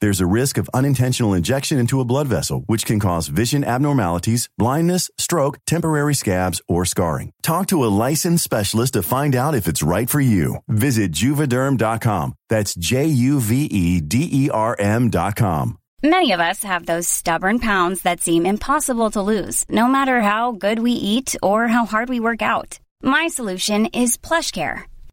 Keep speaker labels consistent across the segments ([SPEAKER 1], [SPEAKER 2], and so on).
[SPEAKER 1] There's a risk of unintentional injection into a blood vessel, which can cause vision abnormalities, blindness, stroke, temporary scabs, or scarring. Talk to a licensed specialist to find out if it's right for you. Visit juvederm.com. That's J U V E D E R M.com.
[SPEAKER 2] Many of us have those stubborn pounds that seem impossible to lose, no matter how good we eat or how hard we work out. My solution is PlushCare.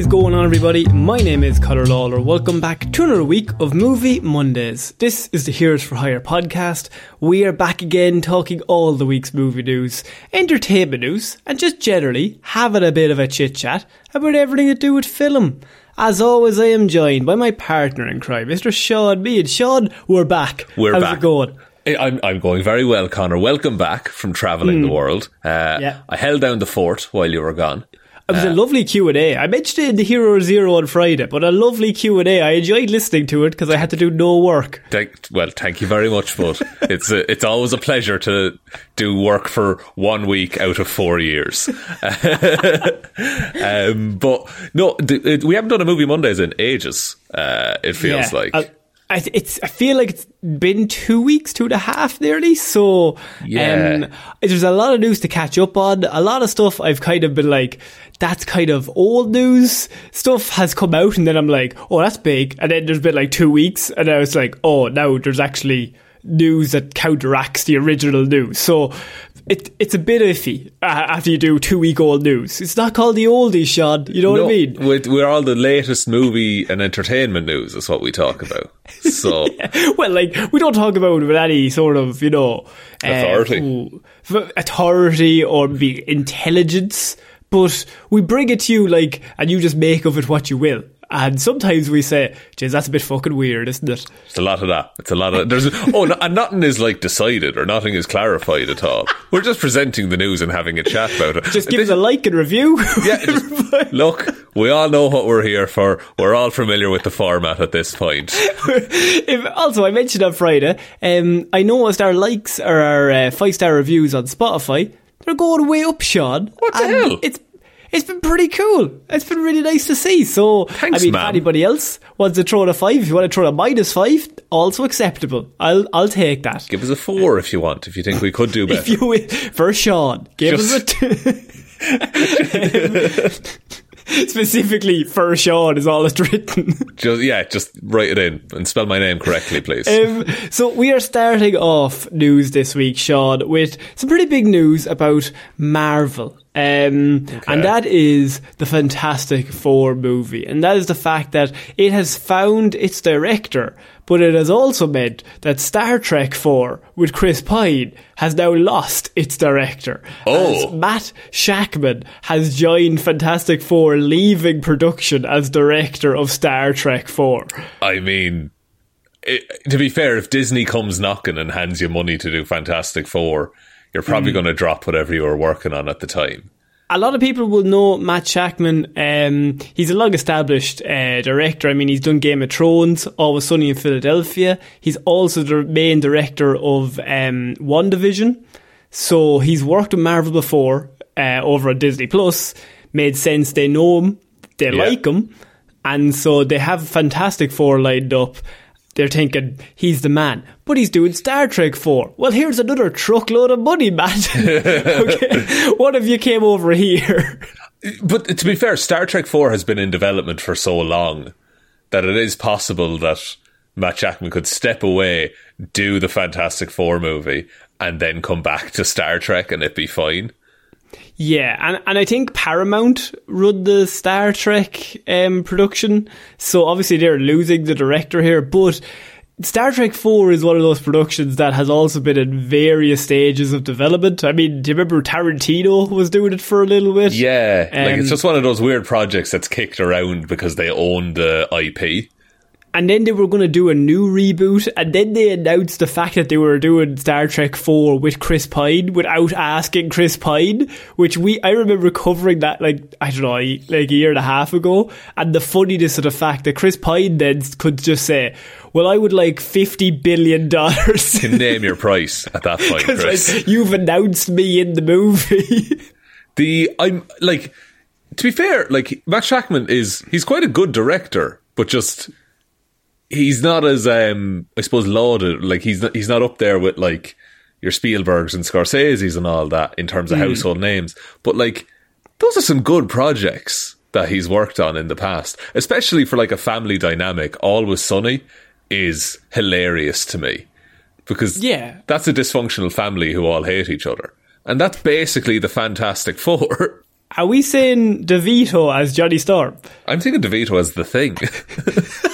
[SPEAKER 3] Is going on, everybody? My name is Conor Lawler. Welcome back to another week of Movie Mondays. This is the Heroes for Hire podcast. We are back again talking all the week's movie news, entertainment news, and just generally having a bit of a chit chat about everything to do with film. As always, I am joined by my partner in crime, Mr. Sean Mead. Sean, we're back.
[SPEAKER 4] We're
[SPEAKER 3] How's
[SPEAKER 4] back.
[SPEAKER 3] it going?
[SPEAKER 4] I'm, I'm going very well, Connor. Welcome back from travelling the world. Uh,
[SPEAKER 3] Yeah.
[SPEAKER 4] I held down the fort while you were gone.
[SPEAKER 3] It was a lovely Q and A. I mentioned it in the Hero Zero on Friday, but a lovely Q and A. I enjoyed listening to it because I had to do no work.
[SPEAKER 4] Thank, well, thank you very much, but it's a, it's always a pleasure to do work for one week out of four years. um, but no, th- it- we haven't done a movie Mondays in ages. Uh, it feels
[SPEAKER 3] Yeah.
[SPEAKER 4] like.
[SPEAKER 3] I, I, it's. I feel like it's been two weeks, two and a half, nearly. So,
[SPEAKER 4] Yeah.
[SPEAKER 3] um, there's a lot of news to catch up on. A lot of stuff I've kind of been like, that's kind of old news. Stuff has come out, and then I'm like, oh, that's big. And then there's been like two weeks, and I was like, oh, now there's actually news that counteracts the original news. So. It, it's a bit iffy uh, after you do two week old news. It's not called the oldies, Sean. You know what I mean?
[SPEAKER 4] We're, we're all the latest movie and entertainment news. Is what we talk about. So
[SPEAKER 3] well, like we don't talk about it with any sort of you know uh,
[SPEAKER 4] Authority.
[SPEAKER 3] f- authority or be intelligence, but we bring it to you like, and you just make of it what you will. And sometimes we say, "Geez, that's a bit fucking weird, isn't it?"
[SPEAKER 4] It's a lot of that. It's a lot of there's oh, no, and nothing is like decided or nothing is clarified at all. We're just presenting the news and having a chat about it.
[SPEAKER 3] Just give us a like and review.
[SPEAKER 4] yeah. just- look, we all know what we're here for. We're all familiar with the format at this point.
[SPEAKER 3] If- also, I mentioned on Friday, um, I noticed our likes or our uh, five star reviews on Spotify. They're going way up, Sean.
[SPEAKER 4] What the hell?
[SPEAKER 3] It's it's been pretty cool. It's been really nice to see. So,
[SPEAKER 4] Thanks,
[SPEAKER 3] I mean,
[SPEAKER 4] man.
[SPEAKER 3] if anybody else wants to throw in a five, if you want to throw in a minus five, also acceptable. I'll I'll take that.
[SPEAKER 4] Give us a four if you want. If you think we could do better.
[SPEAKER 3] If you for Sean, give us a
[SPEAKER 4] Just-
[SPEAKER 3] t- specifically for Sean is all it's written.
[SPEAKER 4] just yeah, just write it in and spell my name correctly, please.
[SPEAKER 3] Um, so we are starting off news this week, Sean, with some pretty big news about Marvel. Um, And that is the Fantastic Four movie. And that is the fact that it has found its director, but it has also meant that Star Trek 4 with Chris Pine has now lost its director.
[SPEAKER 4] Oh.
[SPEAKER 3] As Matt Shakman has joined Fantastic Four, leaving production as director of Star Trek 4.
[SPEAKER 4] I mean, it, to be fair, if Disney comes knocking and hands you money to do Fantastic Four, you're probably going to drop whatever you were working on at the time.
[SPEAKER 3] a lot of people will know Matt Shakman. Um, he's a long established uh, director. I mean, he's done Game of Thrones, Always Sunny in Philadelphia. He's also the main director of um, WandaVision. So he's worked with Marvel before uh, over at Disney Plus. Made sense. They know him. They
[SPEAKER 4] Yeah.
[SPEAKER 3] like him. And so they have Fantastic Four lined up. They're thinking he's the man, but he's doing Star Trek 4. Well, here's another truckload of money, Matt. okay. What if you came over here?
[SPEAKER 4] But to be fair, Star Trek 4 has been in development for so long that it is possible that Matt Shakman could step away, do the Fantastic Four movie, and then come back to Star Trek and it'd be fine.
[SPEAKER 3] Yeah, and, and I think Paramount run the Star Trek um, production, so obviously they're losing the director here, but Star Trek 4 is one of those productions that has also been in various stages of development. I mean, do you remember Tarantino was doing it for a little bit?
[SPEAKER 4] Yeah, like
[SPEAKER 3] Um,
[SPEAKER 4] it's just one of those weird projects that's kicked around because they own the IP.
[SPEAKER 3] And then they were going to do a new reboot, and then they announced the fact that they were doing Star Trek 4 with Chris Pine without asking Chris Pine, which we, I remember covering that like, I don't know, like a year and a half ago. And the funniness of the fact that Chris Pine then could just say, well, I would like $50 billion.
[SPEAKER 4] Can name your price at that point, Chris.
[SPEAKER 3] like, you've announced me in the movie.
[SPEAKER 4] The I'm like to be fair, like Matt Shakman is he's quite a good director, but just he's not as um I suppose lauded. Like he's not, he's not up there with like your Spielbergs and Scorsese's and all that in terms of household names. But like those are some good projects that he's worked on in the past, especially for like a family dynamic. Always Sunny is hilarious to me because
[SPEAKER 3] Yeah.
[SPEAKER 4] that's a dysfunctional family who all hate each other. And that's basically the Fantastic Four.
[SPEAKER 3] Are we saying DeVito as Johnny Storm?
[SPEAKER 4] I'm thinking DeVito as the thing.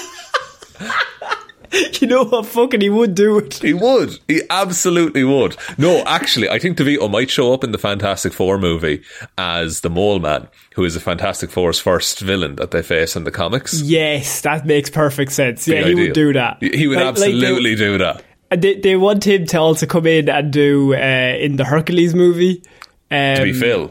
[SPEAKER 3] You know what fucking he would do it.
[SPEAKER 4] he would. He absolutely would. No, actually, I think DeVito might show up in the Fantastic Four movie as the Mole Man, who is the Fantastic Four's first villain that they face in the comics.
[SPEAKER 3] Yes, that makes perfect sense. Yeah, he would do that.
[SPEAKER 4] He would
[SPEAKER 3] Like- like they-
[SPEAKER 4] absolutely do that.
[SPEAKER 3] And they, they want him to also come in and do uh, in the Hercules movie. Um,
[SPEAKER 4] To be Phil.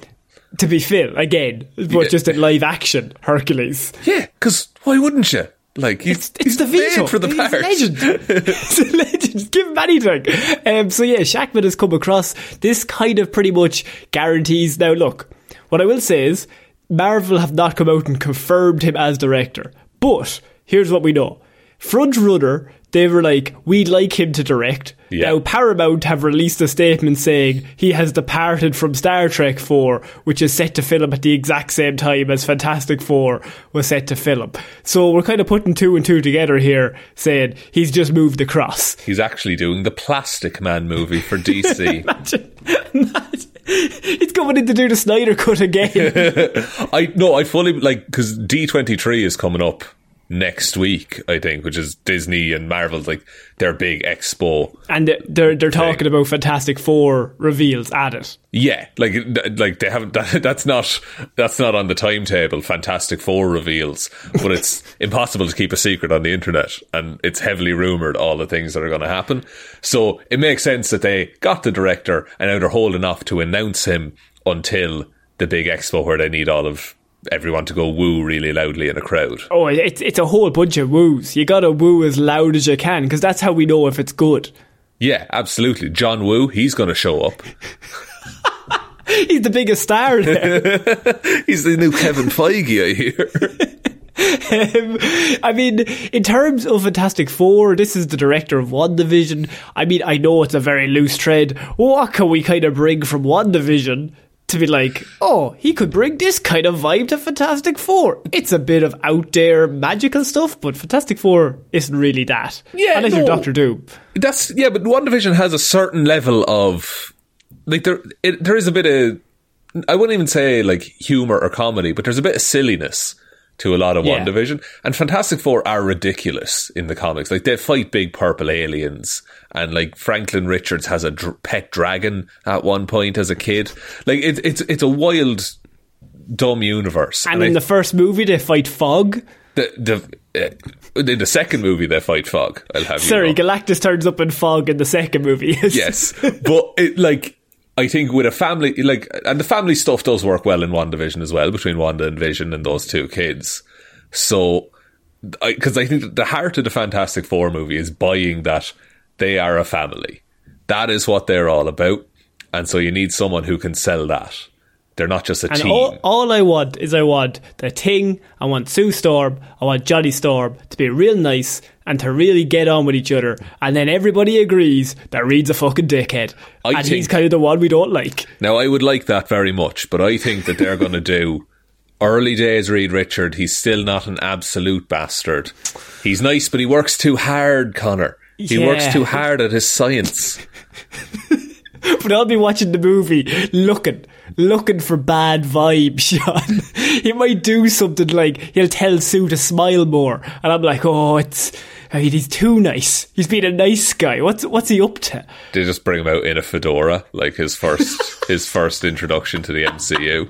[SPEAKER 3] To be Phil, again, but
[SPEAKER 4] Yeah.
[SPEAKER 3] just in live action, Hercules.
[SPEAKER 4] Yeah, because why wouldn't you? Like, he's,
[SPEAKER 3] It's, it's
[SPEAKER 4] he's
[SPEAKER 3] the
[SPEAKER 4] made for the
[SPEAKER 3] He's
[SPEAKER 4] part.
[SPEAKER 3] a legend. He's a legend. Give him anything. Um, so yeah, Shakman has come across. This kind of pretty much guarantees. Now look, what I will say is, Marvel have not come out and confirmed him as director. But here's what we know. Front Runner, they were like, we'd like him to direct.
[SPEAKER 4] Yeah.
[SPEAKER 3] Now Paramount have released a statement saying he has departed from Star Trek 4, which is set to film at the exact same time as Fantastic Four was set to film. So we're kind of putting two and two together here, saying he's just moved across.
[SPEAKER 4] He's actually doing the Plastic Man movie for DC.
[SPEAKER 3] Imagine, imagine. He's coming in to do the Snyder cut again.
[SPEAKER 4] I no, I fully like because D twenty three is coming up next week. I think, which is Disney and Marvel's like their big expo.
[SPEAKER 3] and they're they're talking about Fantastic Four reveals at it.
[SPEAKER 4] Yeah, like like they haven't. That, that's not that's not on the timetable. Fantastic Four reveals, but it's impossible to keep a secret on the internet, and it's heavily rumored all the things that are going to happen. So it makes sense that they got the director, and now they're holding off to announce him until the big expo where they need all of everyone to go woo really loudly in a crowd.
[SPEAKER 3] Oh, it's it's a whole bunch of woos. You gotta woo as loud as you can because that's how we know if it's good.
[SPEAKER 4] Yeah, absolutely. John Woo, he's going to show up.
[SPEAKER 3] He's the biggest star there.
[SPEAKER 4] He's the new Kevin Feige, I hear.
[SPEAKER 3] Um, I mean, in terms of Fantastic Four, this is the director of WandaVision. I mean, I know it's a very loose thread. What can we kind of bring from WandaVision to be like, oh, he could bring this kind of vibe to Fantastic Four? It's a bit of out there magical stuff, but Fantastic Four isn't really that.
[SPEAKER 4] Yeah,
[SPEAKER 3] unless
[SPEAKER 4] no.
[SPEAKER 3] you're Doctor Doom.
[SPEAKER 4] That's yeah, but WandaVision has a certain level of like there. It, there is a bit of I wouldn't even say like humor or comedy, but there's a bit of silliness to a lot of
[SPEAKER 3] Yeah.
[SPEAKER 4] WandaVision. And Fantastic Four are ridiculous in the comics. Like they fight big purple aliens, and like Franklin Richards has a dr- pet dragon at one point as a kid. Like it's it's it's a wild, dumb universe.
[SPEAKER 3] And
[SPEAKER 4] I-
[SPEAKER 3] in the first movie, they fight Fog.
[SPEAKER 4] the the uh, in the second movie they fight fog. I'll have you
[SPEAKER 3] Sorry,
[SPEAKER 4] know.
[SPEAKER 3] Galactus turns up in fog in the second movie.
[SPEAKER 4] yes, but it, like I think with a family, like, and the family stuff does work well in WandaVision as well between Wanda and Vision and those two kids. So, because I, think that the heart of the Fantastic Four movie is buying that they are a family. That is what they're all about, and so you need someone who can sell that. They're not just a
[SPEAKER 3] And
[SPEAKER 4] team.
[SPEAKER 3] all, all I want is I want the Thing, I want Sue Storm, I want Johnny Storm to be real nice and to really get on with each other. And then everybody agrees that Reed's a fucking dickhead.
[SPEAKER 4] I
[SPEAKER 3] and
[SPEAKER 4] think-
[SPEAKER 3] he's kind of the one we don't like.
[SPEAKER 4] Now, I would like that very much, but I think that they're going to do early days Reed Richard. He's still not an absolute bastard. He's nice, but he works too hard, Connor. He
[SPEAKER 3] Yeah.
[SPEAKER 4] works too hard at his science.
[SPEAKER 3] But I'll be watching the movie looking, looking for bad vibes, Sean. he might do something like he'll tell Sue to smile more. And I'm like, oh, it's. I mean, he's too nice. He's been a nice guy. What's what's he up to?
[SPEAKER 4] They just bring him out in a fedora, like his first his first introduction to the MCU.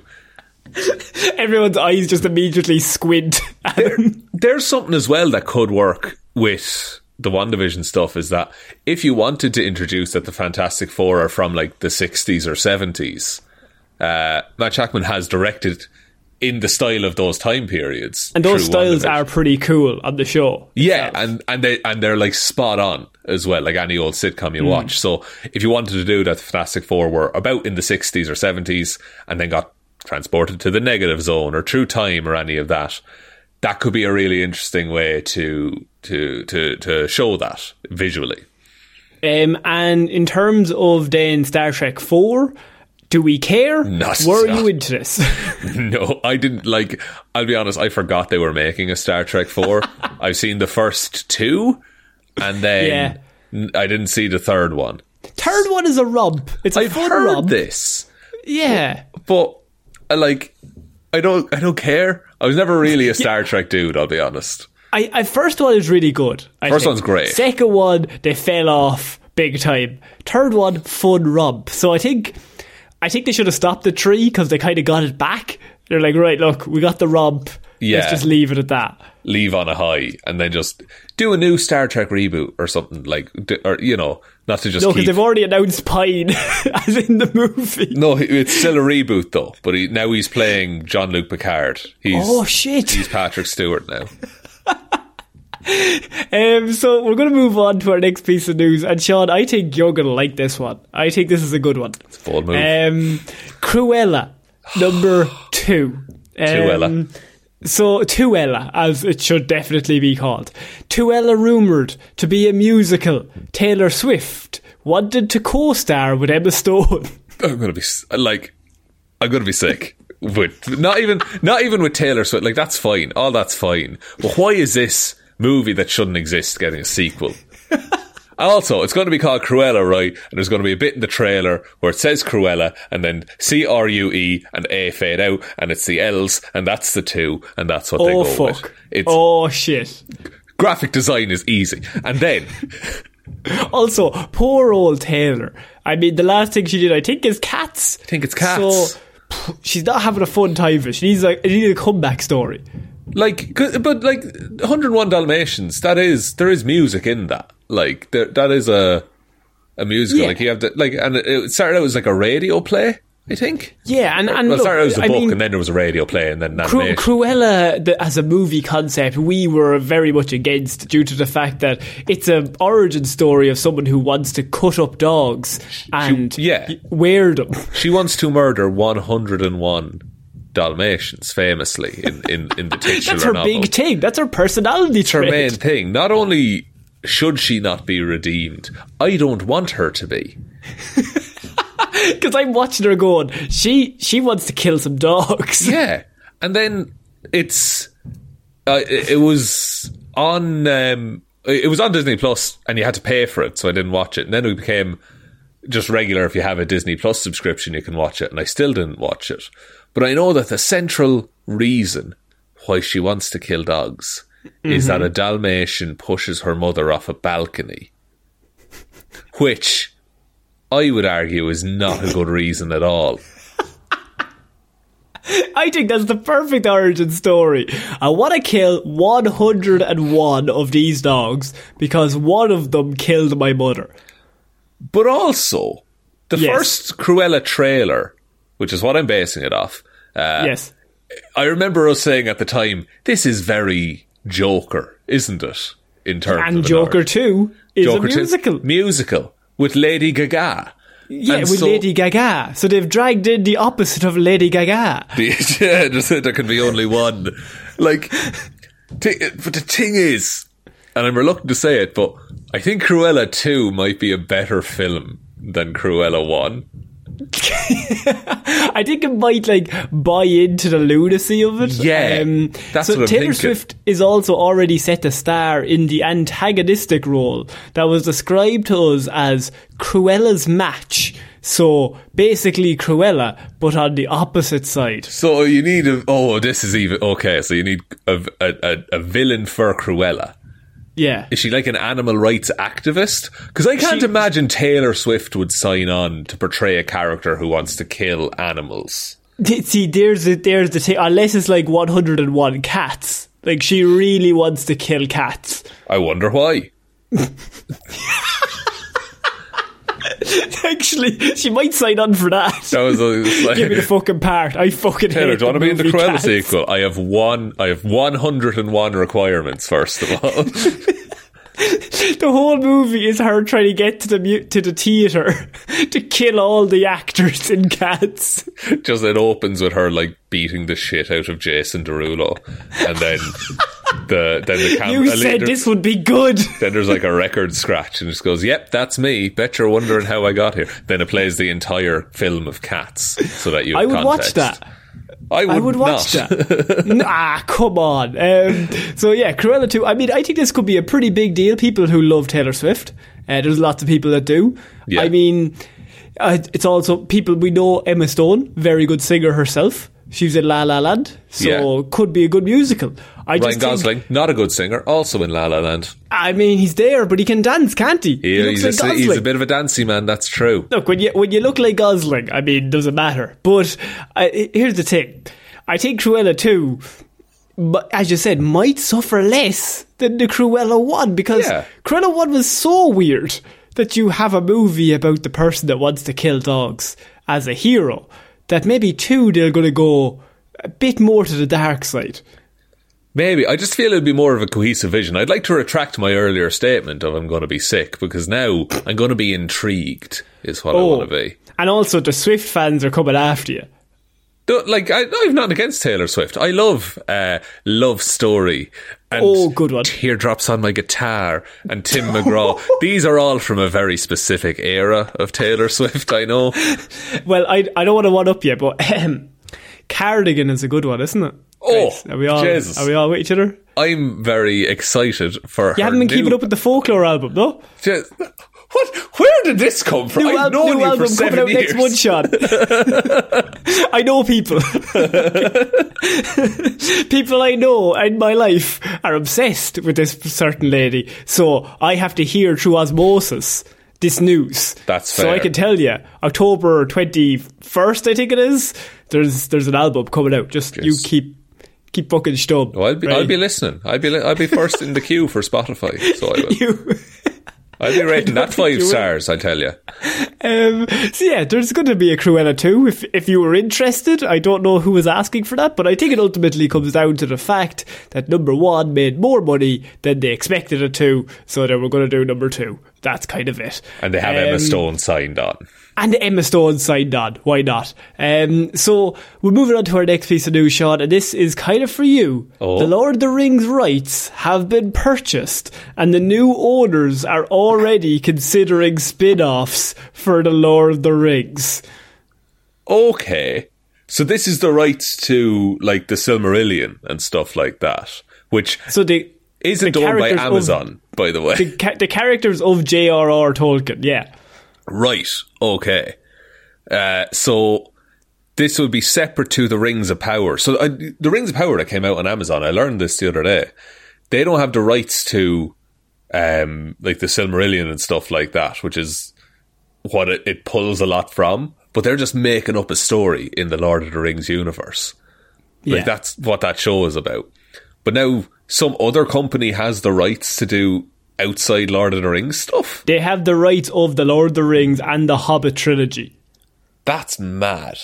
[SPEAKER 3] Everyone's eyes just immediately squint at him.
[SPEAKER 4] There's something as well that could work with the WandaVision stuff is that if you wanted to introduce that the Fantastic Four are from like the 60s or 70s, uh, Matt Shakman has directed in the style of those time periods.
[SPEAKER 3] And those styles are pretty cool on the show.
[SPEAKER 4] Yeah,
[SPEAKER 3] itself.
[SPEAKER 4] and and they and they're like spot on as well, like any old sitcom you watch. So if you wanted to do that, the Fantastic Four were about in the sixties or seventies, and then got transported to the negative zone or true time or any of that, that could be a really interesting way to to to to show that visually.
[SPEAKER 3] Um, and in terms of then Star Trek 4, do we care?
[SPEAKER 4] Not
[SPEAKER 3] Were you into this?
[SPEAKER 4] No, I didn't like. I'll be honest. I forgot they were making a Star Trek Four. I've seen the first two, and then
[SPEAKER 3] Yeah.
[SPEAKER 4] I didn't see the third one.
[SPEAKER 3] Third one is a romp. It's a
[SPEAKER 4] I've
[SPEAKER 3] fun
[SPEAKER 4] heard
[SPEAKER 3] romp.
[SPEAKER 4] this.
[SPEAKER 3] Yeah.
[SPEAKER 4] but I uh, like I don't I don't care. I was never really a Star Trek dude. I'll be honest.
[SPEAKER 3] I, I first one is really good. I
[SPEAKER 4] First
[SPEAKER 3] think.
[SPEAKER 4] one's great.
[SPEAKER 3] Second one, they fell off big time. Third one, fun romp. So I think I think they should have stopped the tree because they kind of got it back. They're like, right, look, we got the romp.
[SPEAKER 4] Yeah.
[SPEAKER 3] Let's just leave it at that.
[SPEAKER 4] Leave on a high and then just do a new Star Trek reboot or something like, or you know, not to just
[SPEAKER 3] No, because they've already announced Pine as in the movie.
[SPEAKER 4] no, it's still a reboot though. But he, now he's playing Jean-Luc Picard. He's
[SPEAKER 3] Oh shit!
[SPEAKER 4] he's Patrick Stewart now.
[SPEAKER 3] Um, so we're going to move on to our next piece of news, and Sean, I think you're going to like this one. I think this is a good one.
[SPEAKER 4] It's a bold move.
[SPEAKER 3] Um, Cruella, number two. Um,
[SPEAKER 4] Cruella.
[SPEAKER 3] So Tuella, as it should definitely be called. Tuella rumoured to be a musical. Taylor Swift wanted to co-star with Emma Stone.
[SPEAKER 4] I'm gonna be like, I'm gonna be sick. With not even not even with Taylor Swift. Like that's fine. All that's fine. But why is this movie that shouldn't exist getting a sequel? Also, it's going to be called Cruella, right? And there's going to be a bit in the trailer where it says Cruella and then C R U E and A fade out and it's the L's and that's the two and that's what they
[SPEAKER 3] Oh
[SPEAKER 4] go
[SPEAKER 3] fuck!
[SPEAKER 4] with. It's
[SPEAKER 3] oh shit!
[SPEAKER 4] graphic design is easy. And then
[SPEAKER 3] Also, poor old Taylor. I mean, the last thing she did, I think, is Cats.
[SPEAKER 4] I think it's Cats.
[SPEAKER 3] So she's not having a fun time. She needs like she needs a comeback story.
[SPEAKER 4] Like but like 101 dalmatians that is there is music in that like there, that is a a musical
[SPEAKER 3] Yeah.
[SPEAKER 4] like you have to like and it, started out as like a radio play i think
[SPEAKER 3] Yeah, and and
[SPEAKER 4] well, it
[SPEAKER 3] look,
[SPEAKER 4] started out as a book
[SPEAKER 3] mean,
[SPEAKER 4] and then there was a radio play and then
[SPEAKER 3] Cru- Cruella the, as a movie concept, we were very much against due to the fact that it's an origin story of someone who wants to cut up dogs and
[SPEAKER 4] yeah.
[SPEAKER 3] wear them.
[SPEAKER 4] she wants to murder 101 dalmatians famously in, in, in the titular
[SPEAKER 3] That's her
[SPEAKER 4] novel
[SPEAKER 3] big thing. That's her personality
[SPEAKER 4] her main thing not only should she not be redeemed i don't want her to be
[SPEAKER 3] Because I'm watching her going, she she wants to kill some dogs.
[SPEAKER 4] Yeah, and then it's uh, it, it was on um, it was on Disney Plus, and you had to pay for it, so I didn't watch it. And then it became just regular. If you have a Disney Plus subscription, you can watch it, and I still didn't watch it. But I know that the central reason why she wants to kill dogs is that mm-hmm. a Dalmatian pushes her mother off a balcony, which I would argue is not a good reason at all.
[SPEAKER 3] I think that's the perfect origin story. I want to kill 101 of these dogs because one of them killed my mother.
[SPEAKER 4] But also, the
[SPEAKER 3] Yes.
[SPEAKER 4] first Cruella trailer, which is what I'm basing it off. Uh,
[SPEAKER 3] yes.
[SPEAKER 4] I remember us saying at the time, "This is very Joker, isn't it?" In terms
[SPEAKER 3] And
[SPEAKER 4] an
[SPEAKER 3] Joker
[SPEAKER 4] origin.
[SPEAKER 3] 2 is
[SPEAKER 4] Joker
[SPEAKER 3] a
[SPEAKER 4] 2
[SPEAKER 3] musical.
[SPEAKER 4] musical with Lady Gaga.
[SPEAKER 3] yeah,
[SPEAKER 4] And
[SPEAKER 3] with
[SPEAKER 4] so-
[SPEAKER 3] Lady Gaga. So they've dragged in the opposite of Lady Gaga.
[SPEAKER 4] Yeah, there can be only one. Like, t- but the thing is, and I'm reluctant to say it, but I think Cruella 2 might be a better film than Cruella 1.
[SPEAKER 3] I think it might like buy into the lunacy of it. Um,
[SPEAKER 4] Yeah, that's
[SPEAKER 3] so
[SPEAKER 4] what I'm
[SPEAKER 3] Taylor
[SPEAKER 4] thinking.
[SPEAKER 3] Swift is also already set to star in the antagonistic role that was described to us as Cruella's match. So basically Cruella, but on the opposite side.
[SPEAKER 4] So you need a. Oh, this is even. Okay, so you need a, a, a, a villain for Cruella.
[SPEAKER 3] Yeah.
[SPEAKER 4] Is she like an animal rights activist? Because I can't
[SPEAKER 3] She-
[SPEAKER 4] imagine Taylor Swift would sign on to portray a character who wants to kill animals.
[SPEAKER 3] See, there's the, there's the thing. Unless it's like 101 cats. Like she really wants to kill cats.
[SPEAKER 4] I wonder why.
[SPEAKER 3] Actually, she might sign on for that.
[SPEAKER 4] That was like,
[SPEAKER 3] Give me the fucking part. I fucking
[SPEAKER 4] Taylor,
[SPEAKER 3] hate
[SPEAKER 4] do you want to be in the Cruella
[SPEAKER 3] cats.
[SPEAKER 4] sequel? I have one. I have one hundred and one requirements. First of all,
[SPEAKER 3] The whole movie is her trying to get to the mu- to the theater to kill all the actors in cats.
[SPEAKER 4] just it opens with her like beating the shit out of Jason Derulo, and then the then the camera.
[SPEAKER 3] You said this would be good.
[SPEAKER 4] Then there's like a record scratch, and it just goes, "Yep, that's me." Bet you're wondering how I got here. Then it plays the entire film of Cats, so that you.
[SPEAKER 3] Can't.
[SPEAKER 4] I
[SPEAKER 3] would watch that.
[SPEAKER 4] I would,
[SPEAKER 3] I would watch that. nah, come on. Um, so yeah, Cruella 2. I mean, I think this could be a pretty big deal. People who love Taylor Swift. Uh, there's lots of people that do.
[SPEAKER 4] Yeah.
[SPEAKER 3] I mean, uh, it's also people we know. Emma Stone, very good singer herself. She was in La La Land, so
[SPEAKER 4] Yeah.
[SPEAKER 3] could be a good musical. I
[SPEAKER 4] Ryan
[SPEAKER 3] just think-
[SPEAKER 4] Gosling, not a good singer, also in La La Land.
[SPEAKER 3] I mean, he's there, but he can dance, can't he?
[SPEAKER 4] He, he's,
[SPEAKER 3] like
[SPEAKER 4] a, he's a bit of a dancey man. That's true.
[SPEAKER 3] Look, when you when you look like Gosling, I mean, doesn't matter. But I, here's the thing: I think Cruella two, but as you said, might suffer less than the Cruella one because
[SPEAKER 4] Yeah.
[SPEAKER 3] Cruella one was so weird that you have a movie about the person that wants to kill dogs as a hero. That maybe two they're going to go a bit more to the dark side.
[SPEAKER 4] Maybe. I just feel it'd be more of a cohesive vision. I'd like to retract my earlier statement of I'm going to be sick because now I'm going to be intrigued, is what I want to be.
[SPEAKER 3] and also the Swift fans are coming after you.
[SPEAKER 4] Don't- Like, I, I've nothing against Taylor Swift. I love uh, Love Story. And
[SPEAKER 3] Oh, good one.
[SPEAKER 4] Teardrops on My Guitar and Tim McGraw. These are all from a very specific era of Taylor Swift, I know.
[SPEAKER 3] Well, I I don't want to one up you, but Cardigan is a good one, isn't it?
[SPEAKER 4] Oh,
[SPEAKER 3] are we all
[SPEAKER 4] Jesus.
[SPEAKER 3] are we all with each other?
[SPEAKER 4] I'm very excited for
[SPEAKER 3] You haven't been
[SPEAKER 4] new-
[SPEAKER 3] keeping up with the folklore album, though.
[SPEAKER 4] Just- what? Where did this come from?
[SPEAKER 3] New, al- new album coming out
[SPEAKER 4] years.
[SPEAKER 3] next month, Sean. I know people. people I know in my life are obsessed with this certain lady, so I have to hear through osmosis this news.
[SPEAKER 4] That's
[SPEAKER 3] So I can tell you, October twenty first, I think it is. There's there's an album coming out. Just you keep keep fucking.
[SPEAKER 4] Well, I'll be,
[SPEAKER 3] right?
[SPEAKER 4] I'll be listening. I'll be, li- I'll be first in the queue for Spotify. So I will.
[SPEAKER 3] You-
[SPEAKER 4] I'll be rating that five stars. I tell you.
[SPEAKER 3] Um, so yeah, there's going to be a Cruella 2 if if you were interested. I don't know who was asking for that, but I think it ultimately comes down to the fact that number one made more money than they expected it to, so they were going to do number two. That's kind of it.
[SPEAKER 4] And they have Emma
[SPEAKER 3] Um,
[SPEAKER 4] Stone signed on.
[SPEAKER 3] And Emma Stone signed on. Why not? Um, so we're moving on to our next piece of news, Sean, and this is kind of for you.
[SPEAKER 4] Oh.
[SPEAKER 3] The Lord of the Rings rights have been purchased, and the new owners are already considering spin offs for The Lord of the Rings.
[SPEAKER 4] Okay. So this is the rights to like the Silmarillion and stuff like that, which
[SPEAKER 3] So the
[SPEAKER 4] isn't
[SPEAKER 3] the
[SPEAKER 4] owned by
[SPEAKER 3] characters of-
[SPEAKER 4] Amazon, by the way.
[SPEAKER 3] the, the characters of J.R.R. Tolkien, yeah.
[SPEAKER 4] Right. Okay. Uh, so this would be separate to the Rings of Power. So uh, the Rings of Power that came out on Amazon, I learned this the other day. They don't have the rights to um, like the Silmarillion and stuff like that, which is what it, it pulls a lot from. But they're just making up a story in the Lord of the Rings universe.
[SPEAKER 3] Yeah.
[SPEAKER 4] Like that's what that show is about. But now some other company has the rights to do outside Lord of the Rings stuff.
[SPEAKER 3] They have the rights of the Lord of the Rings and the Hobbit trilogy.
[SPEAKER 4] That's mad.